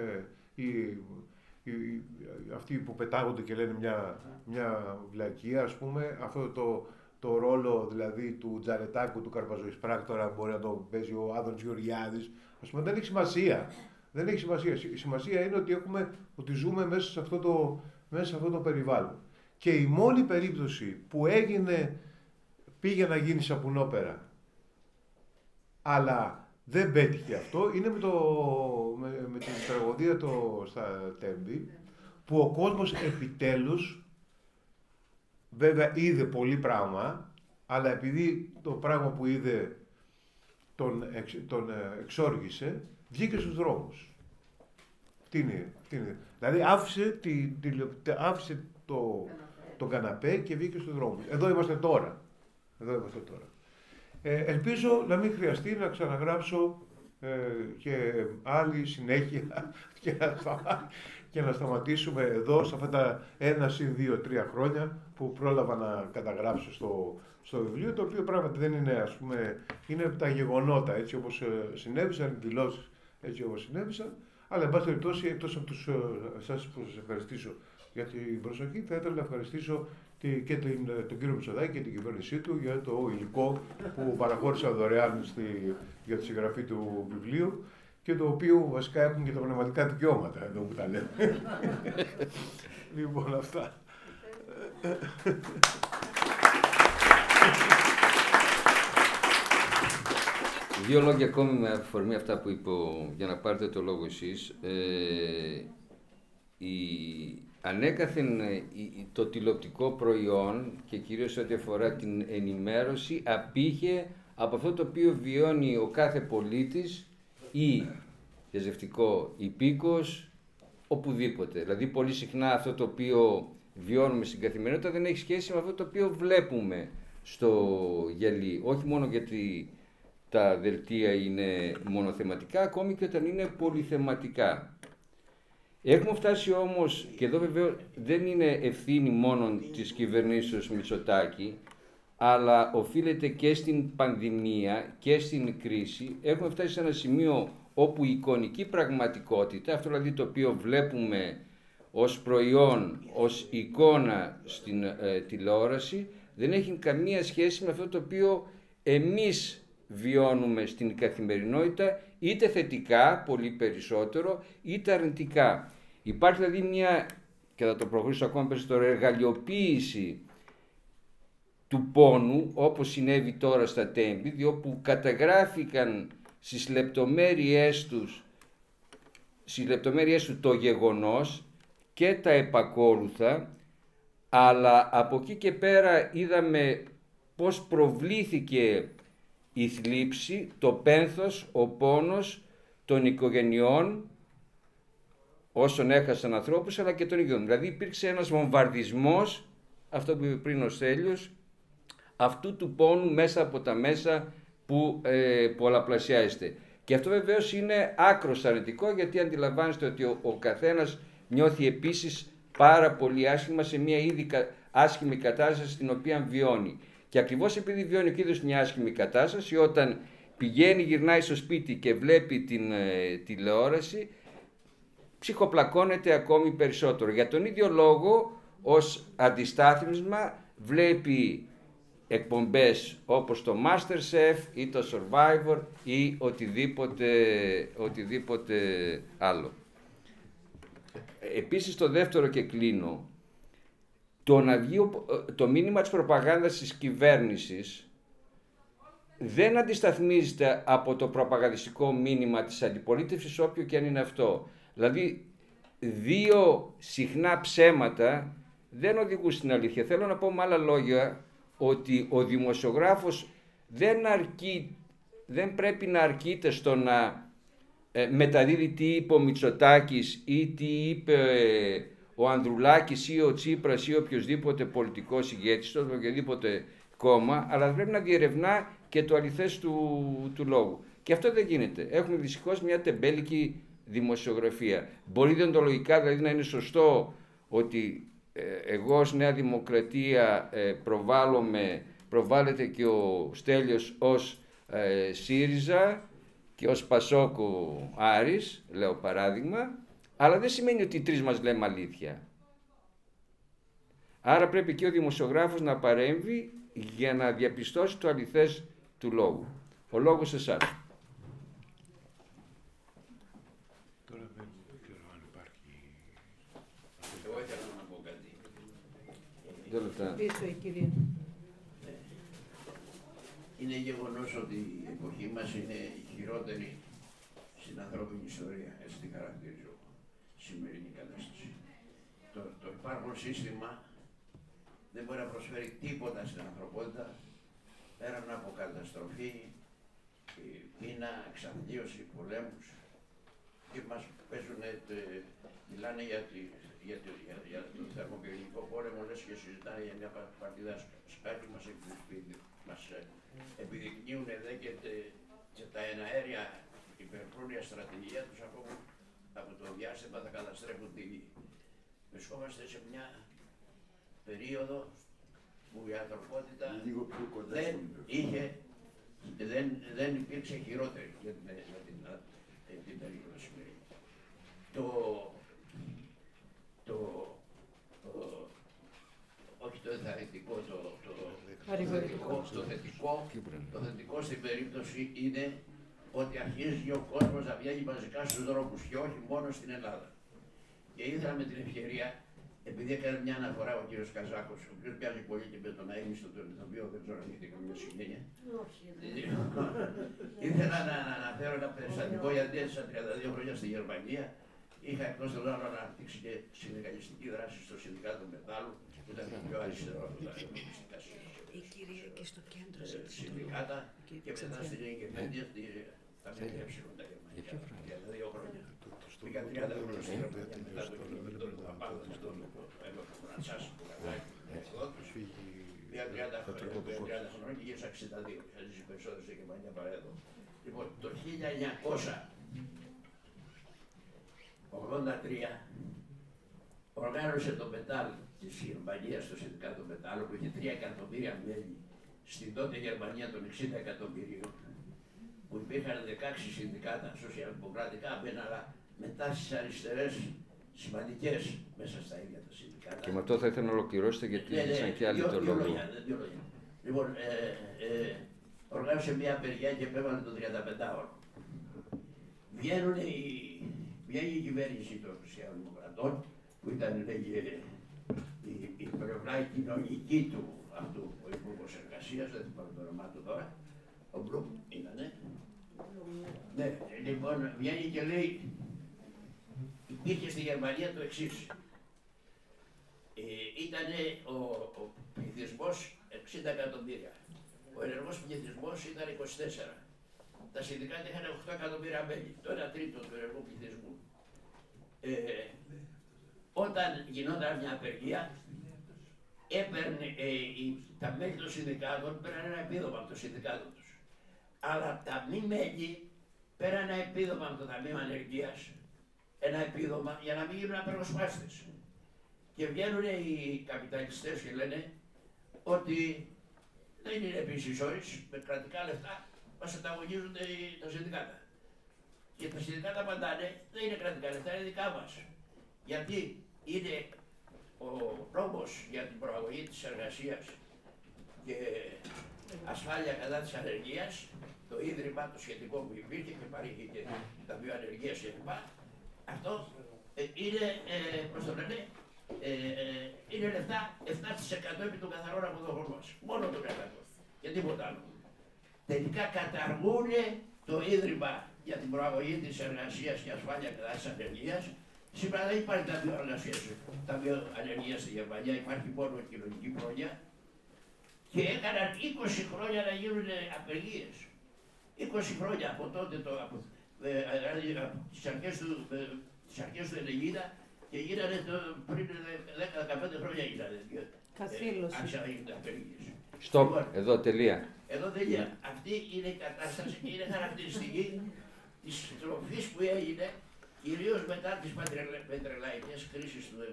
[SPEAKER 6] οι αυτοί που πετάγονται και λένε μια, μια βλακία, ας πούμε, αυτό το, το ρόλο δηλαδή του Τζαρετάκου, του Καρπαζοϊσπράκτορα, μπορεί να το παίζει ο Άδωνης Γεωργιάδης, ας πούμε, δεν έχει σημασία. Δεν έχει σημασία. Η σημασία είναι ότι, έχουμε, ότι ζούμε μέσα σε, αυτό το, μέσα σε αυτό το περιβάλλον. Και η μόνη περίπτωση που έγινε, πήγε να γίνει σαπουνόπερα, αλλά δεν πέτυχε αυτό. Είναι με, το, με, με την τραγωδία το, στα Τέμπη, που ο κόσμος επιτέλους, βέβαια είδε πολύ πράγμα, αλλά επειδή το πράγμα που είδε τον, τον ε, εξόργησε, βγήκε στους δρόμους. Τι είναι, είναι. Δηλαδή άφησε, τη, τη, άφησε το, το καναπέ και βγήκε στους δρόμους. Εδώ είμαστε τώρα. Εδώ είμαστε τώρα. Ε, ελπίζω να μην χρειαστεί να ξαναγράψω ε, και άλλη συνέχεια και να, και να σταματήσουμε εδώ σε αυτά τα ένα ή δύο, τρία χρόνια που πρόλαβα να καταγράψω στο, στο βιβλίο, το οποίο πράγματι δεν είναι, ας πούμε, είναι τα γεγονότα έτσι όπως ε, συνέβησαν, οι δηλώσεις έτσι όπως συνέβησαν, αλλά εν πάση περιπτώσει εκτός από τους, ε, εσάς που σας ευχαριστήσω για την προσοχή, θα ήθελα να ευχαριστήσω και την, τον κύριο Μητσοδάκη και την κυβέρνησή του για το υλικό που παραχώρησαν δωρεάν στη, για τη συγγραφή του βιβλίου και το οποίο βασικά έχουν και τα πνευματικά δικαιώματα εδώ που τα λέμε. λοιπόν, αυτά.
[SPEAKER 2] Δύο λόγια ακόμη με αφορμή αυτά που είπε για να πάρετε το λόγο εσείς. Ε, η, ανέκαθεν ε, το τηλεοπτικό προϊόν και κυρίως ό,τι αφορά την ενημέρωση απήχε από αυτό το οποίο βιώνει ο κάθε πολίτης ή διαζευτικό υπήκος οπουδήποτε. Δηλαδή πολύ συχνά αυτό το οποίο βιώνουμε στην καθημερινότητα δεν έχει σχέση με αυτό το οποίο βλέπουμε στο γυαλί. Όχι μόνο γιατί τα δελτία είναι μονοθεματικά, ακόμη και όταν είναι πολυθεματικά. Έχουμε φτάσει όμως, και εδώ βεβαίως δεν είναι ευθύνη μόνο της κυβερνήσεως Μητσοτάκη, αλλά οφείλεται και στην πανδημία και στην κρίση. Έχουμε φτάσει σε ένα σημείο όπου η εικονική πραγματικότητα, αυτό δηλαδή το οποίο βλέπουμε ως προϊόν, ως εικόνα στην ε, τηλεόραση, δεν έχει καμία σχέση με αυτό το οποίο εμείς βιώνουμε στην καθημερινότητα, είτε θετικά, πολύ περισσότερο, είτε αρνητικά. Υπάρχει δηλαδή μια, και θα το προχωρήσω ακόμα περισσότερο, εργαλειοποίηση του πόνου, όπως συνέβη τώρα στα τέμπη, όπου καταγράφηκαν στις λεπτομέρειές τους στις λεπτομέρειές του το γεγονός και τα επακόλουθα, αλλά από εκεί και πέρα είδαμε πώς προβλήθηκε η θλίψη, το πένθος, ο πόνος των οικογενειών όσων έχασαν ανθρώπους αλλά και των ίδιων. Δηλαδή υπήρξε ένας βομβαρδισμός, αυτό που είπε πριν ο Στέλιος, αυτού του πόνου μέσα από τα μέσα που ε, πολλαπλασιάζεται. Και αυτό βεβαίως είναι άκρος αρνητικό γιατί αντιλαμβάνεστε ότι ο, ο καθένας νιώθει επίσης πάρα πολύ άσχημα σε μια ήδη άσχημη κατάσταση στην οποία βιώνει. Και ακριβώς επειδή βιώνει ο ίδιος μια άσχημη κατάσταση, όταν πηγαίνει, γυρνάει στο σπίτι και βλέπει την ε, τηλεόραση, ψυχοπλακώνεται ακόμη περισσότερο. Για τον ίδιο λόγο, ως αντιστάθμισμα, βλέπει εκπομπές όπως το Masterchef ή το Survivor ή οτιδήποτε, οτιδήποτε άλλο. Επίσης το δεύτερο και κλείνω, το, να το μήνυμα της προπαγάνδας της κυβέρνησης δεν αντισταθμίζεται από το προπαγανδιστικό μήνυμα της αντιπολίτευσης όποιο και αν είναι αυτό. Δηλαδή δύο συχνά ψέματα δεν οδηγούν στην αλήθεια. Θέλω να πω με άλλα λόγια ότι ο δημοσιογράφος δεν, αρκεί, δεν πρέπει να αρκείται στο να ε, μεταδίδει τι είπε ο Μητσοτάκης ή τι είπε ε, ο Ανδρουλάκης ή ο Τσίπρας ή οποιοδήποτε πολιτικός ηγέτης, το οποιοδήποτε κόμμα, αλλά πρέπει να διερευνά και το αληθές του, του λόγου. Και αυτό δεν γίνεται. Έχουμε δυστυχώς μια τεμπέλικη δημοσιογραφία. Μπορεί διοντολογικά δηλαδή να είναι σωστό ότι ε, εγώ ως Νέα Δημοκρατία ε, προβάλλομαι, προβάλλεται και ο Στέλιος ως ε, ΣΥΡΙΖΑ και ως Πασόκο Άρης, λέω παράδειγμα, αλλά δεν σημαίνει ότι οι τρεις μας λέμε αλήθεια. Άρα πρέπει και ο δημοσιογράφος να παρέμβει για να διαπιστώσει το αληθές του λόγου. Ο λόγος εσάς.
[SPEAKER 5] Πίσω η κυρία.
[SPEAKER 7] Είναι γεγονός ότι η εποχή μας είναι η χειρότερη στην ανθρώπινη ιστορία. Έτσι την χαρακτηρίζω σημερινή κατάσταση. Το, το υπάρχον σύστημα δεν μπορεί να προσφέρει τίποτα στην ανθρωπότητα πέραν από καταστροφή, πείνα, εξαθλίωση, πολέμους και μας παίζουν, μιλάνε για τη για, το, για, για τον θερμοκαιλικό πόλεμο λες και συζητάνε για μια παρτίδα σκάκι μας, μας ε, επιδεικνύουν εδώ και, και τα εναέρια υπερφρούνια στρατηγία τους ακόμα από το διάστημα θα καταστρέφουν τη γη. Βρισκόμαστε σε μια περίοδο που η ανθρωπότητα δεν είχε, δεν, δεν υπήρξε χειρότερη για την, για την, για την περίοδο σημερινή. Το το, όχι το ενθαρρυντικό, το, το, το, θετικό, το, θετικό, το θετικό στην περίπτωση είναι ότι αρχίζει ο κόσμος να βγαίνει μαζικά στους δρόμους και όχι μόνο στην Ελλάδα. Και ήθελα με την ευκαιρία, επειδή έκανε μια αναφορά ο κύριος Καζάκος, ο οποίος πιάνει πολύ και με τον αίμιστο τον οποίο δεν ξέρω αν έχετε καμία συγγένεια. ήθελα να, να αναφέρω ένα περιστατικό γιατί έζησα 32 χρόνια στη Γερμανία Είχα εκτός των άλλων αναπτύξει και συνεργαλιστική δράση στο Συνδικάτο Μετάλλου, που ήταν το πιο αριστερό από τα κομμουνιστικά συνδικάτα και μετά στην Εγκεφέντια τα ΜΕ τα γερμανικά. Για δύο χρόνια. Πήγα 30 χρόνια στην Γερμανία μετά το κινητό του Παπάδου, τον Φραντσάς που κατάγει Πήγα 30 χρόνια και γύρισα 62. Είχα ζήσει περισσότερο στη Γερμανία παρά εδώ. Λοιπόν, το 1900 83 οργάνωσε το Μετάλ της Γερμανίας, το Συνδικάτο Μετάλ, που είχε 3 εκατομμύρια μέλη στην τότε Γερμανία των 60 εκατομμυρίων, που υπήρχαν 16 συνδικάτα σοσιαλδημοκρατικά μεν, αλλά μετά στις αριστερές σημαντικές μέσα στα ίδια τα συνδικάτα.
[SPEAKER 2] Και με αυτό θα ήθελα να ολοκληρώσετε γιατί
[SPEAKER 7] Ναι, ναι,
[SPEAKER 2] ζήτησαν και άλλοι
[SPEAKER 7] δύο-
[SPEAKER 2] το
[SPEAKER 7] δύο
[SPEAKER 2] λόγο.
[SPEAKER 7] λόγια, ναι, δύο λόγια. Λοιπόν, ε, ε, οργάνωσε μια απεργία και επέβαλε το 35ωρο. Βγαίνουν οι, βγαίνει η κυβέρνηση των Σοσιαλδημοκρατών, που ήταν λέγε, η, η πλευρά η κοινωνική του αυτού, ο Υπουργός Εργασίας, δεν θυμάμαι το όνομά του τώρα, ο Μπλουμ ήτανε. Ναι, λοιπόν, βγαίνει και λέει, υπήρχε στη Γερμανία το εξής. Ε, ήταν ο, ο πληθυσμός 60 εκατομμύρια. Ο ενεργός πληθυσμός ήταν 24. Τα συνδικάτα είχαν 8 εκατομμύρια μέλη, το 1 τρίτο του ενεργού πληθυσμού. Ε, όταν γινόταν μια απεργία, έπαιρνε ε, οι- τα μέλη των συνδικάτων πέραν ένα επίδομα από το συνδικάτο τους. Αλλά τα μη μέλη πέραν ένα επίδομα από το Ταμείο Ανεργίας, ένα επίδομα για να μην γίνουν απεργοσπάστε. Και βγαίνουν οι καπιταλιστές και λένε ότι δεν είναι επίσης όρει με κρατικά λεφτά μας ανταγωνίζουν οι- τα συνδικάτα. Και τα συνδικάτα απαντάνε, δεν είναι κρατικά λεφτά, είναι δικά μας. Γιατί; Είναι ο νόμος για την προαγωγή της εργασίας και ασφάλεια κατά της ανεργίας, το ίδρυμα το σχετικό που υπήρχε και παρήχε και τα δύο ανεργίες κλπ. Αυτό ε, είναι, ε, πώς το λένε, ε, ε, είναι λεφτά 7% επί των καθαρών αποδοχών μας. Μόνο το 100 και τίποτα άλλο. Τελικά καταργούν το ίδρυμα για την προαγωγή της εργασίας και ασφάλεια κατά της ανεργίας Σήμερα δεν υπάρχει ταμείο εργασίας. Ταμείο ανεργία στη Γερμανία, υπάρχει μόνο κοινωνική πρόνοια. Και έκαναν 20 χρόνια να γίνουν απεργίες. 20 χρόνια από τότε, το, από, ε, δηλαδή από τις αρχές του, ε, τις αρχές του 90 και γίνανε το, πριν 10-15 χρόνια γίνανε.
[SPEAKER 5] Καθήλωση.
[SPEAKER 7] Ε, άρχισαν να γίνονται απεργίες.
[SPEAKER 2] Στοπ,
[SPEAKER 7] Λοιπόν,
[SPEAKER 2] εδώ τελεία.
[SPEAKER 7] εδώ τελεία. Αυτή είναι η κατάσταση και είναι χαρακτηριστική της στροφή που έγινε κυρίως μετά τις πετρελαϊκέ κρίσεις του 1973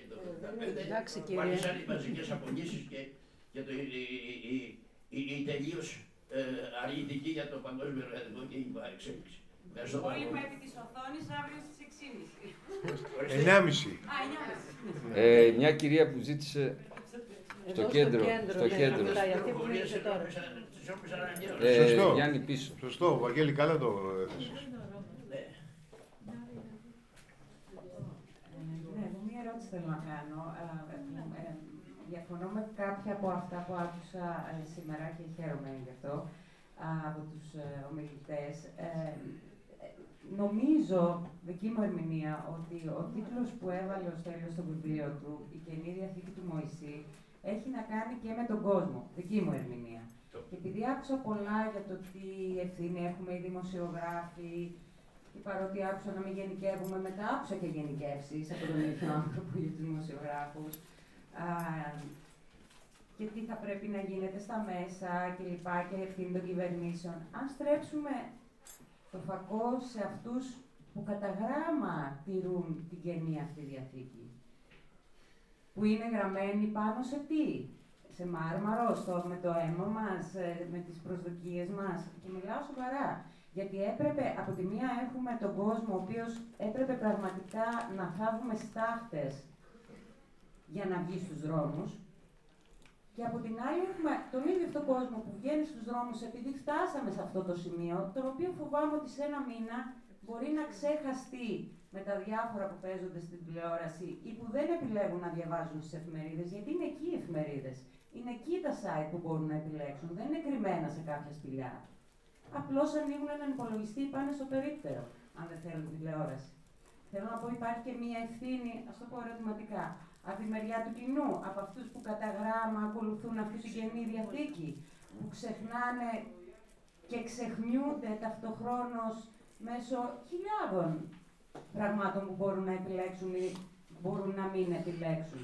[SPEAKER 7] και του 1975.
[SPEAKER 5] Εντάξει,
[SPEAKER 7] που
[SPEAKER 5] κύριε.
[SPEAKER 7] άρχισαν οι μαζικές απολύσεις και, και το, η, η, η, η τελείως ε, αρνητική για το παγκόσμιο εργατικό και η εξέλιξη. Ευχαριστώ πάρα
[SPEAKER 3] Πόλημα
[SPEAKER 7] πολύ.
[SPEAKER 3] επί της οθόνης αύριο στις 6.30.
[SPEAKER 7] Ορίστε.
[SPEAKER 6] 9.30.
[SPEAKER 3] Α, 9.30.
[SPEAKER 2] Ε, μια κυρία που ζήτησε
[SPEAKER 5] Εδώ
[SPEAKER 2] κέντρο, στο
[SPEAKER 5] ναι,
[SPEAKER 2] κέντρο.
[SPEAKER 5] μιλάει, αυτή που
[SPEAKER 7] Πληροφορίες
[SPEAKER 5] μίλησε τώρα.
[SPEAKER 7] ενώπισαν- τις όπισαν αναγκαίως.
[SPEAKER 2] ε,
[SPEAKER 6] Σωστό.
[SPEAKER 2] Γιάννη πίσω.
[SPEAKER 6] Σωστό, Βαγγέλη, καλά το έθεσες.
[SPEAKER 7] Ναι.
[SPEAKER 8] Ναι, εγώ μία ερώτηση θέλω να κάνω. Ε, ε, ε, Διαφωνώ με κάποια από αυτά που άκουσα ε, σήμερα και χαίρομαι γι' αυτό α, από τους ε, ομιλητές. Ε, ε, νομίζω, δική μου ερμηνεία, ότι ο τίτλος που έβαλε ο Στέλιος στο βιβλίο του, «Η Καινή Διαθήκη του Μωυσή», έχει να κάνει και με τον κόσμο, δική μου ερμηνεία. Και επειδή άκουσα πολλά για το τι ευθύνη έχουμε οι δημοσιογράφοι, και παρότι άκουσα να μην γενικεύουμε, μετά άκουσα και γενικεύσεις από τον ίδιο άνθρωπο για τους δημοσιογράφους. Και τι θα πρέπει να γίνεται στα μέσα κλπ. Και ευθύνη των κυβερνήσεων. Αν στρέψουμε το φακό σε αυτούς που κατά γράμμα τηρούν την καινή αυτή διαθήκη, που είναι γραμμένοι πάνω σε τι, σε μάρμαρο, στο, με το αίμα μας, ε, με τις προσδοκίες μας. Και μιλάω σοβαρά. Γιατί έπρεπε, από τη μία έχουμε τον κόσμο, ο οποίος έπρεπε πραγματικά να θάβουμε στάχτες για να βγει στους δρόμους. Και από την άλλη έχουμε τον ίδιο αυτόν κόσμο που βγαίνει στους δρόμους επειδή φτάσαμε σε αυτό το σημείο, τον οποίο φοβάμαι ότι σε ένα μήνα μπορεί να ξεχαστεί με τα διάφορα που παίζονται στην τηλεόραση ή που δεν επιλέγουν να διαβάζουν στις εφημερίδες, γιατί είναι εκεί οι εφημερίδες. Είναι εκεί τα site που μπορούν να επιλέξουν, δεν είναι κρυμμένα σε κάποια σπηλιά. Απλώς ανοίγουν έναν υπολογιστή ή πάνε στο περίπτερο, αν δεν θέλουν τηλεόραση. Θέλω να πω, υπάρχει και μία ευθύνη, ας το πω ερωτηματικά, από τη μεριά του κοινού, από αυτούς που κατά γράμμα ακολουθούν αυτή την καινή διαθήκη, που ξεχνάνε και ξεχνιούνται ταυτοχρόνως μέσω χιλιάδων πραγμάτων που μπορούν να επιλέξουν ή μπορούν να μην επιλέξουν.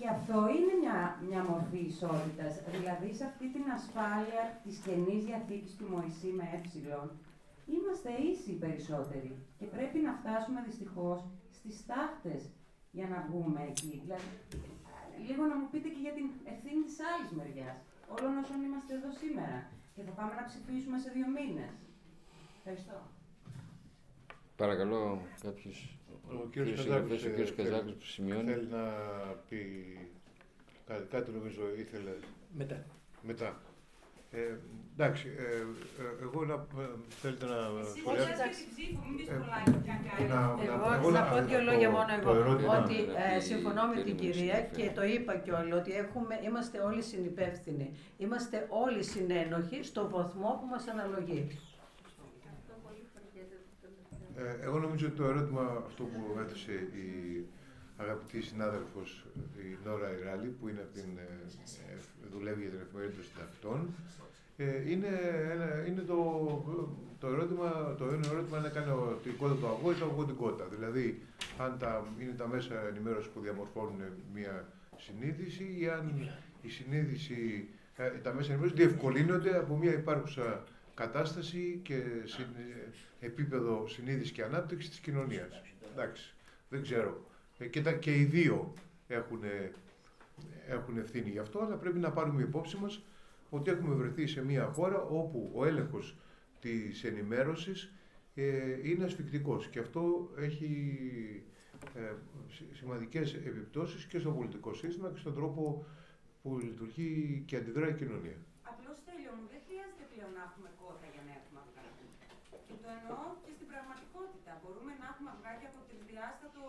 [SPEAKER 8] Και αυτό είναι μια, μια μορφή ισότητας. Δηλαδή, σε αυτή την ασφάλεια της καινής διαθήκης του Μωυσή με ε, είμαστε ίσοι περισσότεροι και πρέπει να φτάσουμε δυστυχώς στις τάχτες για να βγούμε εκεί. Δηλαδή, λίγο να μου πείτε και για την ευθύνη της άλλης μεριάς, όλων όσων είμαστε εδώ σήμερα και θα πάμε να ψηφίσουμε σε δύο μήνες. Ευχαριστώ.
[SPEAKER 2] Παρακαλώ κάποιος.
[SPEAKER 6] Ο κύριος
[SPEAKER 2] συνεργατής,
[SPEAKER 6] Καζάκος,
[SPEAKER 2] ο κύριος
[SPEAKER 6] ε,
[SPEAKER 2] Καζάκος
[SPEAKER 6] θέλει-
[SPEAKER 2] που σημειώνει.
[SPEAKER 6] Θέλει να πει κάτι, κάτι νομίζω ήθελε
[SPEAKER 4] Μετά.
[SPEAKER 6] μετά. Ε, εντάξει, ε, ε, εγώ να, ε, θέλετε να
[SPEAKER 3] Εσύ
[SPEAKER 6] σχολιάσετε;
[SPEAKER 3] βολιάζεις την ψήφο, μην πεις
[SPEAKER 6] Ε,
[SPEAKER 3] πολλά και αν κάνει.
[SPEAKER 6] να- να-
[SPEAKER 5] Εγώ
[SPEAKER 6] εγώ
[SPEAKER 5] θα πω δύο
[SPEAKER 6] το-
[SPEAKER 5] λόγια μόνο
[SPEAKER 6] το
[SPEAKER 5] εγώ.
[SPEAKER 6] ερώτημα-
[SPEAKER 5] Ότι
[SPEAKER 2] Ναι,
[SPEAKER 5] ε,
[SPEAKER 2] ναι,
[SPEAKER 5] συμφωνώ με
[SPEAKER 2] ναι,
[SPEAKER 5] την
[SPEAKER 2] ναι,
[SPEAKER 5] κυρία
[SPEAKER 2] ναι,
[SPEAKER 5] και
[SPEAKER 2] ναι.
[SPEAKER 5] το είπα κιόλα ότι έχουμε, είμαστε όλοι συνυπεύθυνοι. Είμαστε όλοι συνένοχοι στο βαθμό που μας αναλογεί.
[SPEAKER 6] Ε, εγώ νομίζω ότι το ερώτημα αυτό που έθεσε η αγαπητή συνάδελφος η Νόρα Ιράλη που είναι από την, ε, ε, δουλεύει για την εφημερίδα των συντακτών ε, είναι, ένα, είναι το, το ερώτημα, το ένα ερώτημα είναι κάνει ο- την κότα του αγώ ή το αγώ την κότα. Δηλαδή, αν τα, είναι τα μέσα ενημέρωσης που διαμορφώνουν μια συνείδηση ή αν η συνείδηση, ε, τα μέσα ενημέρωσης διευκολύνονται από μια υπάρχουσα κατάσταση και συν- ε, επίπεδο συνείδησης και ανάπτυξης της κοινωνίας. Εντάξει, δεν ξέρω. Ε, και, τα, και οι δύο έχουν, έχουν ευθύνη γι' αυτό, αλλά πρέπει να πάρουμε υπόψη μας ότι έχουμε βρεθεί σε μια χώρα όπου ο έλεγχος της ενημέρωσης ε, είναι ασφικτικός και αυτό έχει ε, σι- σημαντικές επιπτώσεις και στο πολιτικό σύστημα και στον τρόπο που λειτουργεί και αντιδράει η κοινωνία.
[SPEAKER 8] Απλώς τέλειο μου, δεν χρειάζεται πλέον να έχουμε κότα για να έχουμε αυγά. Και το εννοώ και στην πραγματικότητα. Μπορούμε να έχουμε αυγά και από τρισδιάστατο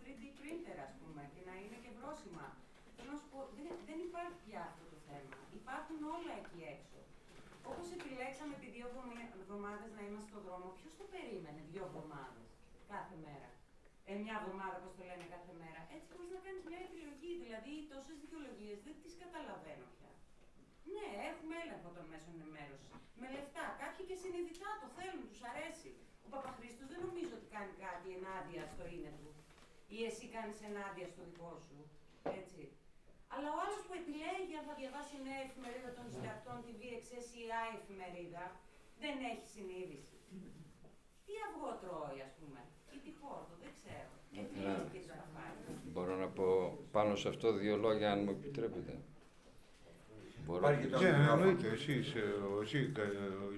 [SPEAKER 8] 3D printer, ας πούμε, και να είναι και βρόσιμα. Θέλω να σου πω, δεν, δεν υπάρχει πια αυτό το θέμα. Υπάρχουν όλα εκεί έξω. Όπως επιλέξαμε επί δύο εβδομάδε να είμαστε στον δρόμο, ποιος το περίμενε δύο εβδομάδες κάθε μέρα; Ε, μια εβδομάδα, όπως το λένε κάθε μέρα. Έτσι μπορείς να κάνεις μια επιλογή. Δηλαδή, τόσες δικαιολογίες δεν τις καταλαβαίνω πια. Ναι, έχουμε έλεγχο των μέσων ενημέρωσης. Με λεφτά. Κάποιοι και συνειδητά το θέλουν, τους αρέσει. Ο Παπαχρήστος δεν νομίζω ότι κάνει κάτι ενάντια στο είναι του. Ή εσύ κάνεις ενάντια στο δικό σου. Έτσι. Αλλά ο άλλος που επιλέγει αν θα διαβάσει νέα εφημερίδα των συντακτών, τη VXS ή η εφημερίδα, δεν έχει συνείδηση. Τι αυγό τρώει, ας πούμε, ή τι χόρτο, δεν ξέρω. Επιλέγει και τι θα φάει.
[SPEAKER 2] Μπορώ να πω πάνω σε αυτό δύο λόγια, αν μου επιτρέπετε. Μπορώ.
[SPEAKER 9] Υπάρχει και το
[SPEAKER 6] Ναι,
[SPEAKER 9] μικρόφωνο.
[SPEAKER 6] εννοείται. Εσύ είσαι, ο- εσύ κα-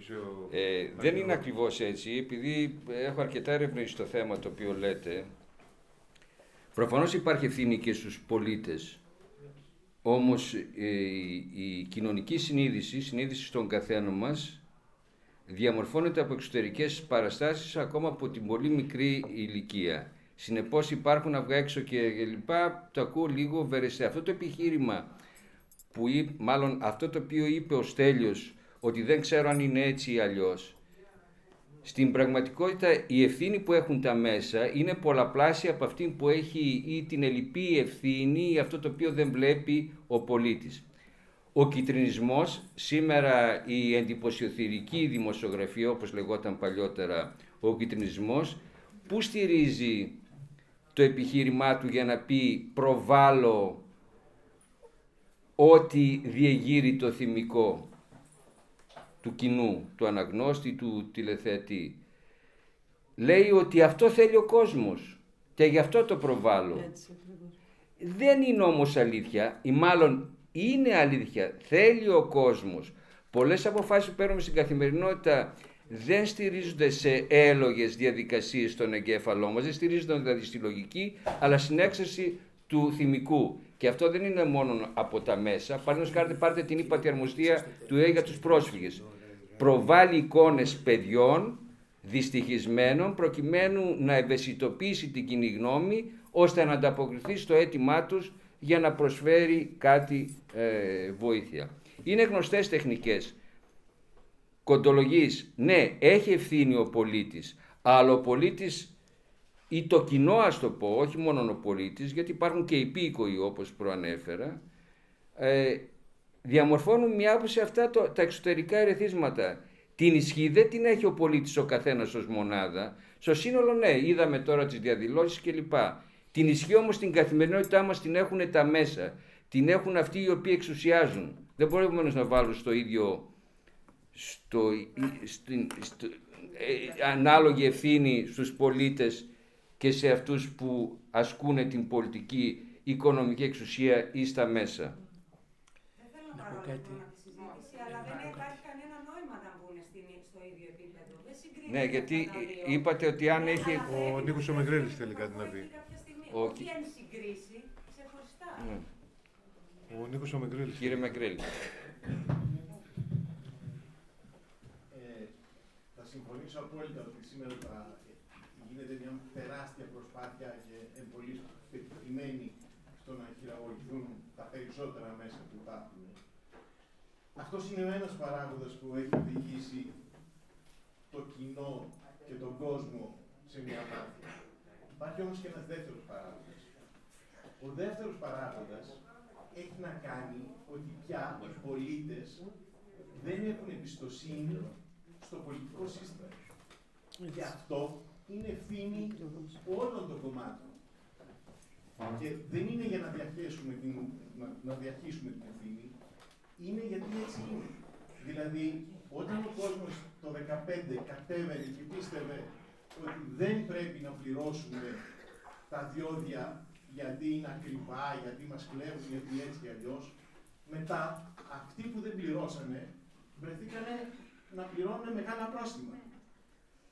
[SPEAKER 6] είσαι ο...
[SPEAKER 2] Ε, δεν είναι ακριβώς έτσι, επειδή έχω αρκετά έρευνες στο θέμα το οποίο λέτε. Προφανώς υπάρχει ευθύνη και στους πολίτες. Όμως ε, η, η κοινωνική συνείδηση, η συνείδηση στον καθένα μας, διαμορφώνεται από εξωτερικές παραστάσεις ακόμα από την πολύ μικρή ηλικία. Συνεπώς υπάρχουν αυγά έξω και λοιπά, το ακούω λίγο βερεσέ. Αυτό το επιχείρημα που είπε, μάλλον αυτό το οποίο είπε ο Στέλιος, ότι δεν ξέρω αν είναι έτσι ή αλλιώς, στην πραγματικότητα η ευθύνη που έχουν τα μέσα είναι πολλαπλάσια από αυτή που έχει ή την ελλειπή ευθύνη ή αυτό το οποίο δεν βλέπει ο πολίτης. Ο κυτρινισμός, σήμερα η εντυπωσιοθυρική δημοσιογραφία όπως λεγόταν παλιότερα ο κυτρινισμός, που στηρίζει το επιχείρημά του για να πει προβάλλω ό,τι διεγείρει το θυμικό του κοινού, του αναγνώστη, του τηλεθεατή. Λέει ότι αυτό θέλει ο κόσμος και γι' αυτό το προβάλλω.
[SPEAKER 5] Έτσι, ακριβώς.
[SPEAKER 2] Δεν είναι όμως αλήθεια, ή μάλλον είναι αλήθεια, θέλει ο κόσμος. Πολλές αποφάσεις που παίρνουμε στην καθημερινότητα δεν στηρίζονται σε έλογες διαδικασίες στον εγκέφαλό μας, δεν στηρίζονται δηλαδή στη λογική, αλλά στην έξαρση του θυμικού. Και αυτό δεν είναι μόνο από τα μέσα. Παραδείγματος χάρη πάρτε την ύπατη αρμοστία του ΕΕ για τους πρόσφυγες. Προβάλλει εικόνες παιδιών δυστυχισμένων προκειμένου να ευαισθητοποιήσει την κοινή γνώμη ώστε να ανταποκριθεί στο αίτημά τους για να προσφέρει κάτι ε, βοήθεια. Είναι γνωστές τεχνικές. Κοντολογής, ναι, έχει ευθύνη ο πολίτης, αλλά ο πολίτης ή το κοινό ας το πω, όχι μόνο ο πολίτης, γιατί υπάρχουν και υπήκοοι όπως προανέφερα, ε, διαμορφώνουν μια άποψη αυτά το, τα εξωτερικά ερεθίσματα. Την ισχύ δεν την έχει ο πολίτης ο καθένας ως μονάδα. Στο σύνολο ναι, είδαμε τώρα τις διαδηλώσεις κλπ. Την ισχύ όμως στην καθημερινότητά μας την έχουν τα μέσα. Την έχουν αυτοί οι οποίοι εξουσιάζουν. Δεν μπορούμε να βάλουν στο ίδιο, στο, στην- στο- ε, ανάλογη ευθύνη στους πολίτες και σε αυτούς που ασκούν την πολιτική οικονομική εξουσία ή στα μέσα.
[SPEAKER 3] Δεν θέλω να πάρω
[SPEAKER 4] κάτι.
[SPEAKER 3] από τη συζήτηση, αλλά δεν υπάρχει κανένα νόημα να μπουν στην- στο ίδιο επίπεδο. Δεν συγκρίνεται
[SPEAKER 2] Ναι, γιατί
[SPEAKER 3] αυτά τα δύο.
[SPEAKER 2] είπατε ότι αν
[SPEAKER 3] Ναι,
[SPEAKER 2] έχει...
[SPEAKER 3] αλλά πρέπει
[SPEAKER 6] Ο Νίκος
[SPEAKER 3] να
[SPEAKER 6] Ομεγρέλης
[SPEAKER 3] το
[SPEAKER 6] θέλει κάτι να πει.
[SPEAKER 3] κάποια στιγμή.
[SPEAKER 2] Ο
[SPEAKER 3] Όχι
[SPEAKER 2] Κι-
[SPEAKER 3] εν συγκρίση, ξεχωριστά.
[SPEAKER 2] Ναι.
[SPEAKER 6] Ο Νίκος Ομεγρέλης.
[SPEAKER 2] Κύριε Μακρέλη.
[SPEAKER 9] Ε, θα συμφωνήσω απόλυτα ότι σήμερα θα γίνεται μια τεράστια προσπάθεια και πολύ πετυχημένη στο να χειραγωγηθούν τα περισσότερα μέσα που υπάρχουν. Αυτός είναι ο ένας παράγοντας που έχει οδηγήσει το κοινό και τον κόσμο σε μια μάθεια. Υπάρχει όμως και ένας δεύτερος παράγοντας. Ο δεύτερος παράγοντας έχει να κάνει ότι πια οι πολίτες δεν έχουν εμπιστοσύνη στο πολιτικό σύστημα. Και αυτό είναι ευθύνη όλων των κομμάτων. Και δεν είναι για να διαχέσουμε την, να, να διαχύσουμε την ευθύνη, είναι γιατί έτσι είναι. Δηλαδή, όταν ο κόσμος το 2015 κατέβαινε και πίστευε ότι δεν πρέπει να πληρώσουμε τα διόδια γιατί είναι ακριβά, γιατί μας κλέβουν, γιατί έτσι και αλλιώς, μετά αυτοί που δεν πληρώσανε βρεθήκανε να πληρώνουν μεγάλα πρόστιμα.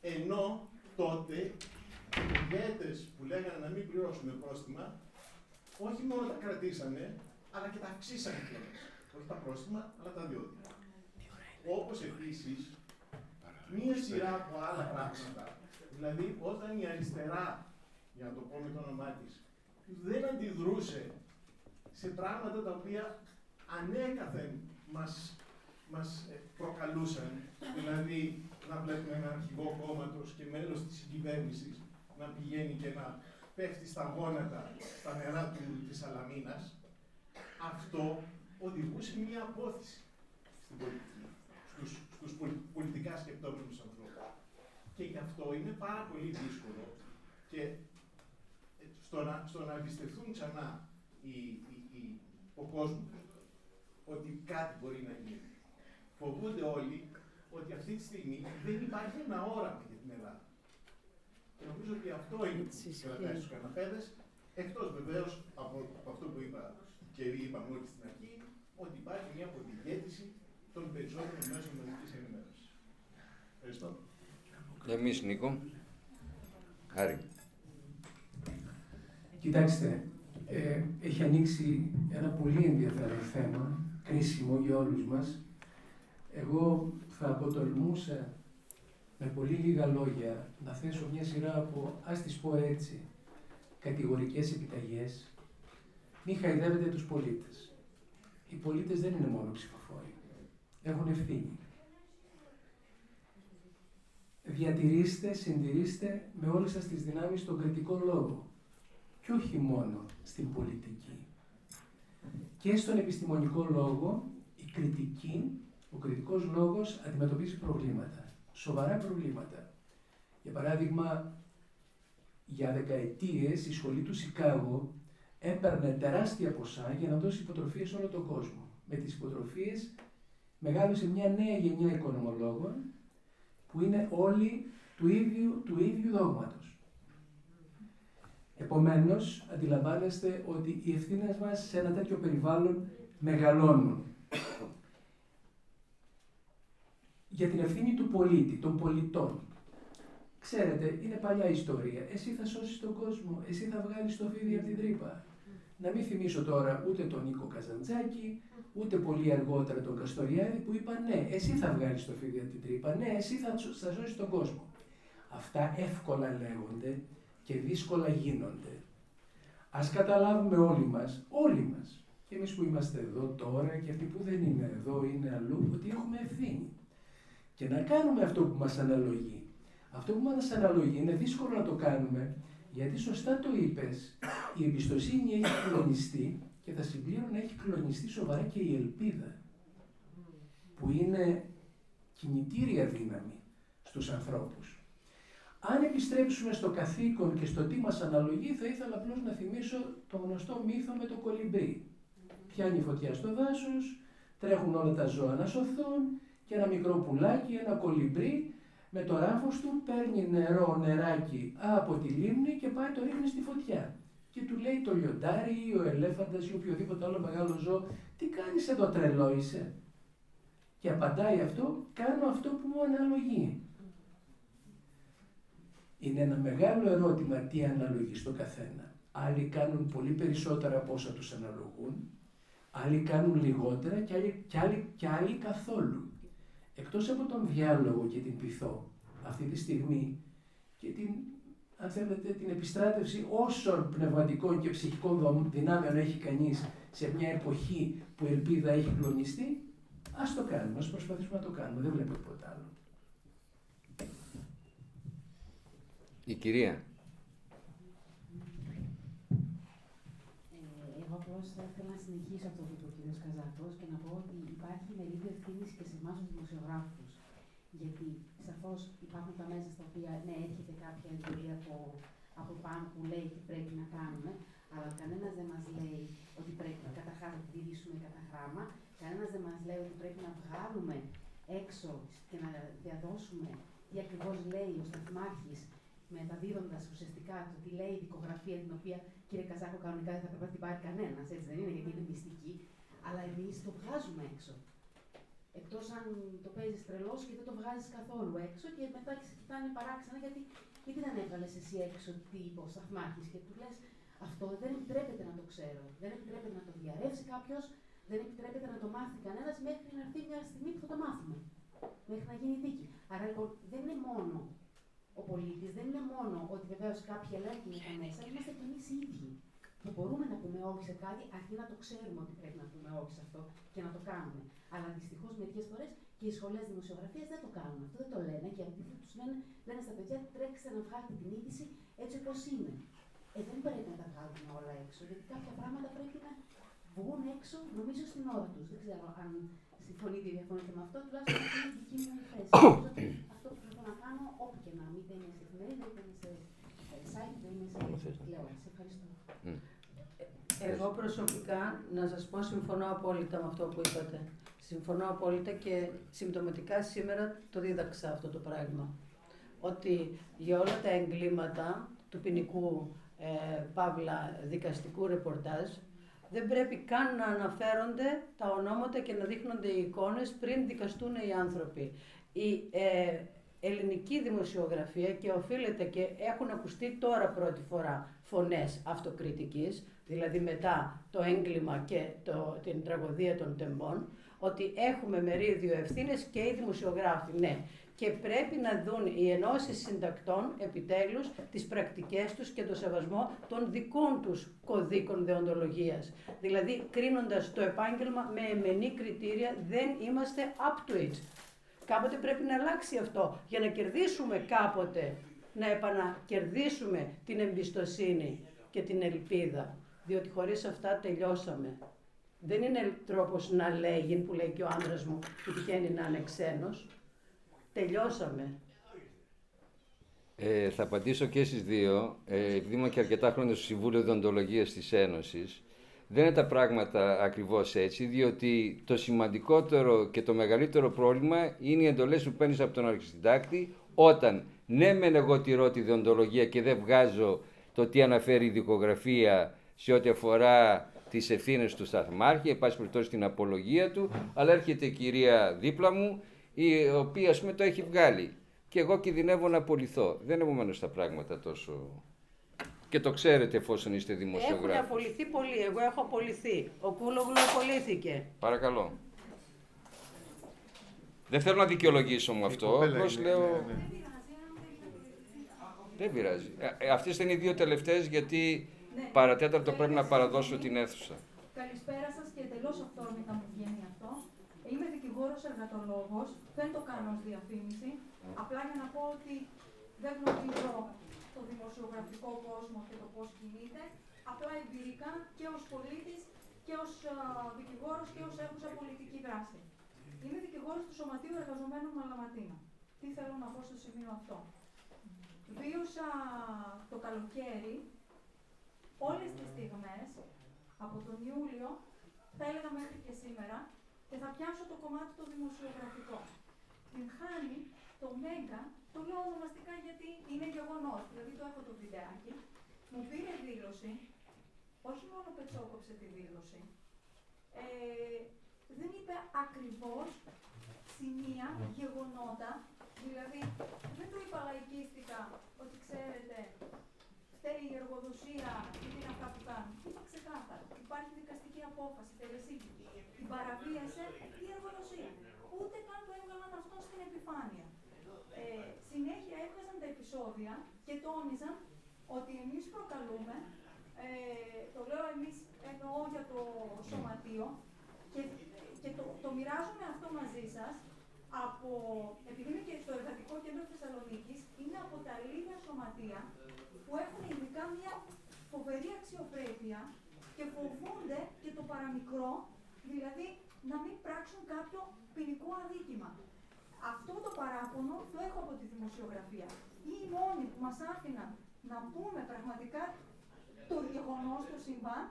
[SPEAKER 9] Ενώ τότε οι ηγέτες που λέγανε να μην πληρώσουμε πρόστιμα, όχι μόνο τα κρατήσανε, αλλά και τα αυξήσανε κιόλας. Όχι τα πρόστιμα, αλλά τα διόδια. Όπως επίσης, μία σειρά από άλλα πράγματα. Δηλαδή, όταν η αριστερά, για να το πω με το όνομά της, δεν αντιδρούσε σε πράγματα τα οποία ανέκαθεν μας, μας ε, προκαλούσαν. Δηλαδή, να βλέπουμε έναν αρχηγό κόμματος και μέλος της κυβέρνηση να πηγαίνει και να πέφτει στα γόνατα, στα νερά του, της Σαλαμίνας, αυτό οδηγούσε μια απόθεση στην πολιτική, στους, στους πολι- πολιτικά σκεπτόμενους ανθρώπους. Και γι' αυτό είναι πάρα πολύ δύσκολο και ε, στο να, στο να εμπιστευτούν ξανά οι, οι, οι- ο κόσμος ότι κάτι μπορεί να γίνει. Φοβούνται όλοι ότι αυτή τη στιγμή δεν υπάρχει ένα όραμα για την Ελλάδα. Και νομίζω ότι αυτό είναι που κρατάει στους καναπέδες, εκτός βεβαίως από, από αυτό που είπα και είπαμε όλοι στην αρχή, ότι υπάρχει μια αποδηγέτηση των περισσότερων μέσων μαζικής ενημέρωσης. Ευχαριστώ.
[SPEAKER 2] Εμείς Νίκο. Άρη.
[SPEAKER 4] Κοιτάξτε, ε, έχει ανοίξει ένα πολύ ενδιαφέρον θέμα, κρίσιμο για όλους μας. Εγώ θα αποτολμούσα με πολύ λίγα λόγια να θέσω μια σειρά από, ας τις πω έτσι, κατηγορικές επιταγές. Μην χαϊδεύετε τους πολίτες. Οι πολίτες δεν είναι μόνο ψηφοφόροι. Έχουν ευθύνη. Διατηρήστε, συντηρήστε με όλες σας τις δυνάμεις τον κριτικό λόγο και όχι μόνο στην πολιτική. Και στον επιστημονικό λόγο, η κριτική, ο κριτικός λόγος αντιμετωπίζει προβλήματα, σοβαρά προβλήματα. Για παράδειγμα, για δεκαετίες η σχολή του Σικάγο έπαιρνε τεράστια ποσά για να δώσει υποτροφίες σε όλο τον κόσμο. Με τις υποτροφίες μεγάλωσε μια νέα γενιά οικονομολόγων που είναι όλοι του ίδιου, του ίδιου δόγματος. Επομένως, αντιλαμβάνεστε ότι οι ευθύνες μας σε ένα τέτοιο περιβάλλον μεγαλώνουν. Για την ευθύνη του πολίτη, των πολιτών. Ξέρετε, είναι παλιά ιστορία. Εσύ θα σώσεις τον κόσμο, εσύ θα βγάλεις το φίδι από την τρύπα. Να μην θυμίσω τώρα ούτε τον Νίκο Καζαντζάκη, ούτε πολύ αργότερα τον Καστοριάδη που είπαν ναι, εσύ θα βγάλεις το φίδι από την τρύπα, ναι, εσύ θα, σω- θα σώσεις τον κόσμο. Αυτά εύκολα λέγονται και δύσκολα γίνονται. Ας καταλάβουμε όλοι μας, όλοι μας, και εμείς που είμαστε εδώ τώρα και αυτοί που δεν είναι εδώ, είναι αλλού, ότι έχουμε ευθύνη. Και να κάνουμε αυτό που μας αναλογεί. Αυτό που μας αναλογεί είναι δύσκολο να το κάνουμε, γιατί σωστά το είπες, η εμπιστοσύνη έχει κλονιστεί και θα συμπλήρω να έχει κλονιστεί σοβαρά και η ελπίδα, που είναι κινητήρια δύναμη στους ανθρώπους. Αν επιστρέψουμε στο καθήκον και στο τι μας αναλογεί, θα ήθελα απλώς να θυμίσω το γνωστό μύθο με το κολυμπρί. Πιάνει φωτιά στο δάσος, τρέχουν όλα τα ζώα να σωθούν και ένα μικρό πουλάκι, ένα κολυμπρί, Με το ράφος του παίρνει νερό, νεράκι από τη λίμνη και πάει το ρίχνει στη φωτιά. Και του λέει το λιοντάρι ή ο ελέφαντας ή οποιοδήποτε άλλο μεγάλο ζώο, τι κάνεις εδώ τρελό είσαι; Και απαντάει αυτό, κάνω αυτό που μου αναλογεί. Είναι ένα μεγάλο ερώτημα τι αναλογεί στο καθένα. Άλλοι κάνουν πολύ περισσότερα από όσα τους αναλογούν, άλλοι κάνουν λιγότερα και άλλοι, και άλλοι, και άλλοι καθόλου. Εκτός από τον διάλογο και την πειθό αυτή τη στιγμή και την, αν θέλετε, την επιστράτευση όσων πνευματικών και ψυχικών δυνάμεων έχει κανείς σε μια εποχή που η ελπίδα έχει κλονιστεί, ας το κάνουμε, ας προσπαθήσουμε να το κάνουμε, δεν βλέπω τίποτα άλλο.
[SPEAKER 2] Η κυρία.
[SPEAKER 10] Ε, εγώ απλώ θα ήθελα να συνεχίσω αυτό που είπε ο κ. Καζάκο και να πω ότι υπάρχει μερίδιο ευθύνη και σε εμά του δημοσιογράφου. Γιατί σαφώ υπάρχουν τα μέσα στα οποία ναι, έρχεται κάποια εντολή από, από πάνω που λέει τι πρέπει να κάνουμε, αλλά κανένας δεν μας λέει ότι πρέπει καταρχά να τηρήσουμε κατά γράμμα, κανένας δεν μας λέει ότι πρέπει να βγάλουμε έξω και να διαδώσουμε τι ακριβώς λέει ο Σταθμάρχης μεταδίδοντας ουσιαστικά το τι λέει η δικογραφία, την οποία κύριε Καζάκο κανονικά δεν θα πρέπει να την πάρει κανένας, έτσι δεν είναι, γιατί είναι μυστική, αλλά εμείς το βγάζουμε έξω. Εκτός αν το παίζεις τρελός και δεν το βγάζεις καθόλου έξω και μετά σε κοιτάνε παράξενα γιατί, γιατί δεν έβγαλες εσύ έξω τι είπε ο Σταθμάρχη και του λες αυτό δεν επιτρέπεται να το ξέρω. Δεν επιτρέπεται να το διαρρεύσει κάποιος, δεν επιτρέπεται να το μάθει κανένας μέχρι να έρθει μια στιγμή που θα το μάθουμε. Μέχρι να γίνει δίκη. Άρα λοιπόν δεν είναι μόνο ο πολίτης δεν είναι μόνο ότι βεβαίως κάποιοι ελέγχουν τα μέσα, είμαστε και εμείς οι ίδιοι. Που μπορούμε να πούμε όχι σε κάτι, αρκεί να το ξέρουμε ότι πρέπει να πούμε όχι σε αυτό και να το κάνουμε. Αλλά δυστυχώς μερικές φορές και οι σχολές δημοσιογραφίας δεν το κάνουν αυτό, δεν το λένε και αντίθετα τους λένε, λένε στα παιδιά τρέξτε να βγάλετε την είδηση έτσι όπως είναι. Ε, δεν πρέπει να τα βγάλουμε όλα έξω, γιατί κάποια πράγματα πρέπει να βγουν έξω, νομίζω στην ώρα τους. Δεν ξέρω αν συμφωνείτε ή διαφωνείτε με αυτό, τουλάχιστον είναι η δική μου θέση. αυτό που θέλω να κάνω, όπου και να μην είναι σε εφημερίδα, είτε είναι σε site, είτε είναι σε τηλεόραση. Ευχαριστώ.
[SPEAKER 5] Εγώ προσωπικά, να σας πω, συμφωνώ απόλυτα με αυτό που είπατε. Συμφωνώ απόλυτα και συμπτωματικά σήμερα το δίδαξα αυτό το πράγμα. Ότι για όλα τα εγκλήματα του ποινικού ε, παύλα δικαστικού ρεπορτάζ δεν πρέπει καν να αναφέρονται τα ονόματα και να δείχνονται οι εικόνες πριν δικαστούν οι άνθρωποι. Η ε, ελληνική δημοσιογραφία και οφείλεται και έχουν ακουστεί τώρα πρώτη φορά φωνές αυτοκριτικής, δηλαδή μετά το έγκλημα και το, την τραγωδία των τεμπών, ότι έχουμε μερίδιο ευθύνες και οι δημοσιογράφοι, ναι και πρέπει να δουν οι ενώσεις συντακτών επιτέλους τις πρακτικές τους και το σεβασμό των δικών τους κωδίκων δεοντολογίας. Δηλαδή, κρίνοντας το επάγγελμα με εμενή κριτήρια, δεν είμαστε up to it. Κάποτε πρέπει να αλλάξει αυτό για να κερδίσουμε κάποτε, να επανακερδίσουμε την εμπιστοσύνη και την ελπίδα. Διότι χωρίς αυτά τελειώσαμε. Δεν είναι τρόπος να λέγει, που λέει και ο άντρας μου, που τυχαίνει να είναι ξένος. Τελειώσαμε.
[SPEAKER 2] Ε, θα απαντήσω και στις δύο. Ε, επειδή είμαι και αρκετά χρόνια στο Συμβούλιο Διοντολογίας της Ένωσης, δεν είναι τα πράγματα ακριβώς έτσι, διότι το σημαντικότερο και το μεγαλύτερο πρόβλημα είναι οι εντολές που παίρνεις από τον αρχισυντάκτη, όταν ναι μεν εγώ τηρώ τη διοντολογία και δεν βγάζω το τι αναφέρει η δικογραφία σε ό,τι αφορά τις ευθύνες του σταθμάρχη, εν πάση περιπτώσει την απολογία του, αλλά έρχεται η κυρία δίπλα μου η οποία ας πούμε το έχει βγάλει και εγώ κινδυνεύω να απολυθώ. Δεν είναι επομένως τα πράγματα τόσο... Και το ξέρετε εφόσον είστε δημοσιογράφοι.
[SPEAKER 5] Έχουν απολυθεί πολλοί. Εγώ έχω απολυθεί. Ο Κούλογλου απολύθηκε.
[SPEAKER 2] Παρακαλώ. Δεν θέλω να δικαιολογήσω μου αυτό. Απλώς λέω. Ναι, ναι. Δεν πειράζει. Ε, ε Αυτές είναι οι δύο τελευταίες γιατί ναι. παρατέταρτο πρέπει να παραδώσω την αίθουσα.
[SPEAKER 11] Καλησπέρα σας και εντελώς αυθόρμητα μου βγαίνει αυτό. Είμαι δικηγόρος εργατολόγος, δεν το κάνω ως διαφήμιση. Απλά για να πω ότι δεν γνωρίζω το δημοσιογραφικό κόσμο και το πώς κινείται. Απλά εμπειρικά και ως πολίτης και ως δικηγόρος και ως έχουσα πολιτική δράση. Είμαι δικηγόρος του Σωματείου Εργαζομένων Μαλαματίνα. Τι θέλω να πω στο σημείο αυτό. Βίωσα το καλοκαίρι όλες τις στιγμές από τον Ιούλιο, θα έλεγα μέχρι και σήμερα, και θα πιάσω το κομμάτι το δημοσιογραφικό. Την χάνει το Μέγκα Το λέω ονομαστικά γιατί είναι γεγονός. Δηλαδή το έχω το βιντεάκι. Μου πήρε δήλωση, όχι μόνο πετσόκοψε τη δήλωση, ε, δεν είπε ακριβώς σημεία, γεγονότα, δηλαδή δεν του είπα λαϊκίστικα ότι ξέρετε φταίει η εργοδοσία και τι είναι αυτά που κάνουν. Είπα ξεκάθαρα. Υπάρχει δικαστική απόφαση, τελεσίγητη. Την παραβίασε η εργοδοσία. Ούτε καν το έβγαλαν αυτό στην επιφάνεια. Ε, συνέχεια έβγαζαν τα επεισόδια και τόνιζαν ότι εμείς προκαλούμε, ε, το λέω εμείς εννοώ για το σωματείο, και, και το, το μοιράζομαι αυτό μαζί σας, από, επειδή είμαι και στο Εργατικό Κέντρο Θεσσαλονίκης, είναι από τα λίγα σωματεία που έχουν ειδικά μια φοβερή αξιοπρέπεια και φοβούνται και το παραμικρό, δηλαδή να μην πράξουν κάποιο ποινικό αδίκημα. Αυτό το παράπονο το έχω από τη δημοσιογραφία. Ή οι μόνοι που μας άφηναν να πούμε πραγματικά το γεγονός το συμβάν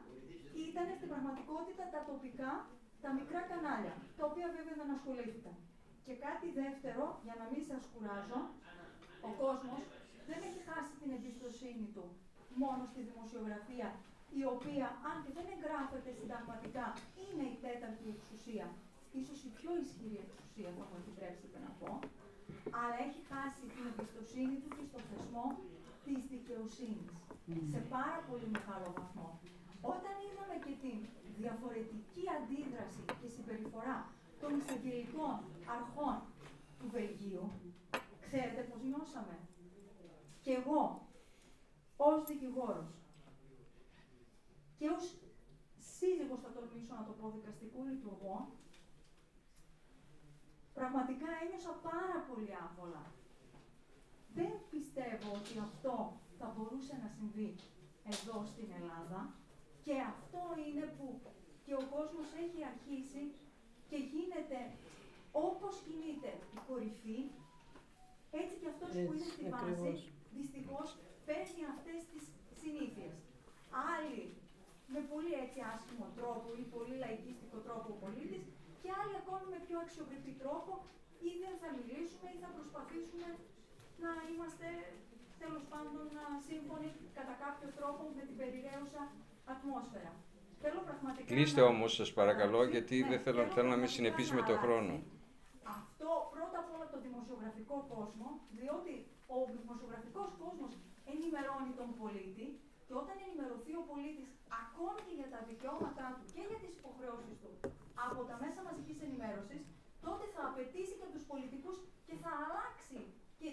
[SPEAKER 11] ήταν στην πραγματικότητα τα τοπικά, τα μικρά κανάλια, τα οποία βέβαια δεν ασχολήθηκαν. Και κάτι δεύτερο, για να μην σας κουράζω, ο κόσμος δεν έχει χάσει την εμπιστοσύνη του μόνο στη δημοσιογραφία, η οποία, αν και δεν εγγράφεται συνταγματικά, είναι η τέταρτη εξουσία, ίσως η πιο ισχυρή εξουσία, θα μου επιτρέψετε να πω, αλλά έχει χάσει την εμπιστοσύνη του και στο θεσμό της δικαιοσύνης, σε πάρα πολύ μεγάλο βαθμό. Όταν είδαμε και την διαφορετική αντίδραση και συμπεριφορά των εισαγγελικών αρχών του Βελγίου, ξέρετε πώς νιώσαμε; Και εγώ, ως δικηγόρος και ως σύζυγος, θα τολμήσω να το πω, δικαστικού λειτουργό, πραγματικά ένιωσα πάρα πολύ άβολα. Δεν πιστεύω ότι αυτό θα μπορούσε να συμβεί εδώ στην Ελλάδα και αυτό είναι που και ο κόσμος έχει αρχίσει και γίνεται όπως κινείται η κορυφή, έτσι και αυτός που είναι στη βάση, δυστυχώς, παίρνει αυτές τις συνήθειες. Άλλοι με πολύ έτσι άσχημο τρόπο ή πολύ λαϊκίστικο τρόπο ο πολίτης και άλλοι ακόμη με πιο αξιοπρεπή τρόπο ή δεν θα μιλήσουμε ή θα προσπαθήσουμε να είμαστε τέλος πάντων σύμφωνοι κατά κάποιο τρόπο με την περιραίουσα ατμόσφαιρα. Θέλω πραγματικά
[SPEAKER 2] Κλείστε
[SPEAKER 11] να...
[SPEAKER 2] όμως σας παρακαλώ
[SPEAKER 11] Ναι,
[SPEAKER 2] γιατί
[SPEAKER 11] ναι,
[SPEAKER 2] δεν θέλω, θέλω να μην συνεπίσει με το χρόνο.
[SPEAKER 11] Αυτό πρώτα απ' όλα το δημοσιογραφικό κόσμο, διότι ο δημοσιογραφικός κόσμος ενημερώνει τον πολίτη και όταν ενημερωθεί ο πολίτης ακόμη και για τα δικαιώματά του και για τις υποχρεώσεις του από τα μέσα μαζικής ενημέρωσης, τότε θα απαιτήσει και από τους πολιτικούς και θα αλλάξει και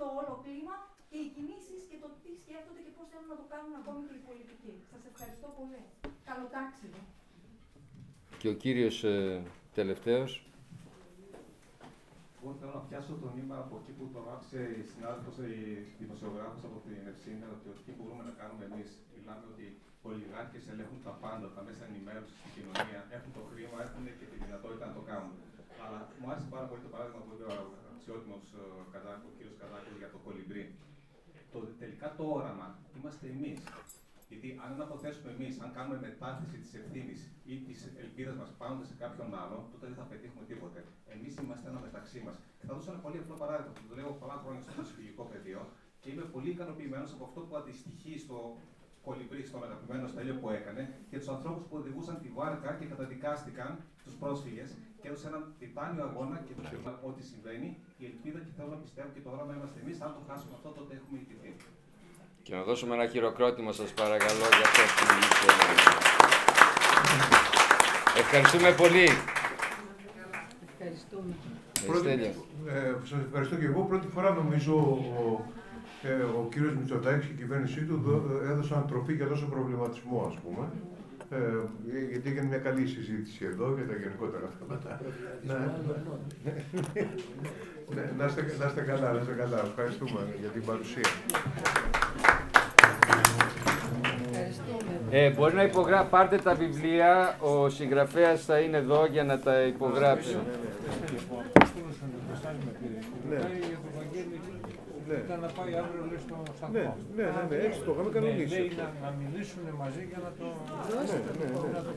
[SPEAKER 11] το όλο κλίμα και οι κινήσεις και το τι σκέφτονται και πώς θέλουν να το κάνουν ακόμη και οι πολιτικοί. Σας ευχαριστώ πολύ. Καλό τάξιδο.
[SPEAKER 2] Και ο κύριος ε, τελευταίος.
[SPEAKER 12] Εγώ θέλω να πιάσω το νήμα από εκεί που το άφησε η συνάδελφος, η δημοσιογράφος από την Ευσύνη, ότι τι μπορούμε να κάνουμε εμείς. Μιλάμε ότι οι ολιγάρχες ελέγχουν τα πάντα, τα μέσα ενημέρωσης στην κοινωνία, έχουν το χρήμα, έχουν και τη δυνατότητα να το κάνουν. Αλλά μου άρεσε πάρα πολύ το παράδειγμα που είπε ο αξιότιμος ο κ. Καδάκο για το κολυμπρί. Το, τελικά το όραμα είμαστε εμείς. Γιατί αν δεν αποθέσουμε εμείς, αν κάνουμε μετάθεση της ευθύνης ή της ελπίδας μας πάνω σε κάποιον άλλον, τότε δεν θα πετύχουμε τίποτε. Εμείς είμαστε ένα μεταξύ μας. Θα δώσω ένα πολύ απλό παράδειγμα που το λέω πολλά χρόνια στο ψυχολογικό πεδίο και είμαι πολύ ικανοποιημένος από αυτό που αντιστοιχεί στο κολυμπρί, στον αγαπημένο στέλιο που έκανε και τους ανθρώπους που οδηγούσαν τη βάρκα και καταδικάστηκαν, τους πρόσφυγες, και έδωσε έναν τιτάνιο αγώνα και το ό,τι συμβαίνει. Η ελπίδα και θέλω να πιστεύω και το όραμα είμαστε εμείς. Αν το χάσουμε αυτό, τότε έχουμε ιτηθεί.
[SPEAKER 2] Και να δώσουμε ένα χειροκρότημα σας παρακαλώ για αυτό που είπε. Ευχαριστούμε πολύ.
[SPEAKER 5] Ευχαριστούμε.
[SPEAKER 6] Πρώτη, ε, σας ευχαριστώ και εγώ. Πρώτη φορά νομίζω ο, ε, ο κύριος Μητσοτάκης και η κυβέρνησή του δω- έδωσαν τροφή για τόσο προβληματισμό, ας πούμε. Ε, γιατί έγινε μια καλή συζήτηση εδώ για τα γενικότερα θέματα. Ναι. Ναι, να, είστε, να είστε καλά, να είστε καλά. Ευχαριστούμε για την παρουσία.
[SPEAKER 2] Ε, μπορεί να υπογράψει, πάρτε τα βιβλία, ο συγγραφέας θα είναι εδώ για να τα υπογράψει.
[SPEAKER 6] Ναι. Ναι.
[SPEAKER 13] Ήταν να πάει αύριο λέει, στο σταθμό.
[SPEAKER 6] Ναι, ναι, ναι, ναι, έτσι το είχαμε κανονίσει
[SPEAKER 13] Ναι, λέει
[SPEAKER 6] αυτό.
[SPEAKER 13] να, να μιλήσουν μαζί για να το...
[SPEAKER 6] Ναι, ναι, ναι.
[SPEAKER 13] να το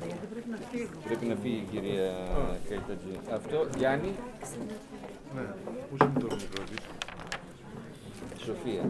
[SPEAKER 2] Πρέπει να φύγει η κυρία Καϊτατζή. Αυτό, Γιάννη.
[SPEAKER 6] Ναι, πού είναι το μικρό της.
[SPEAKER 2] Σοφία.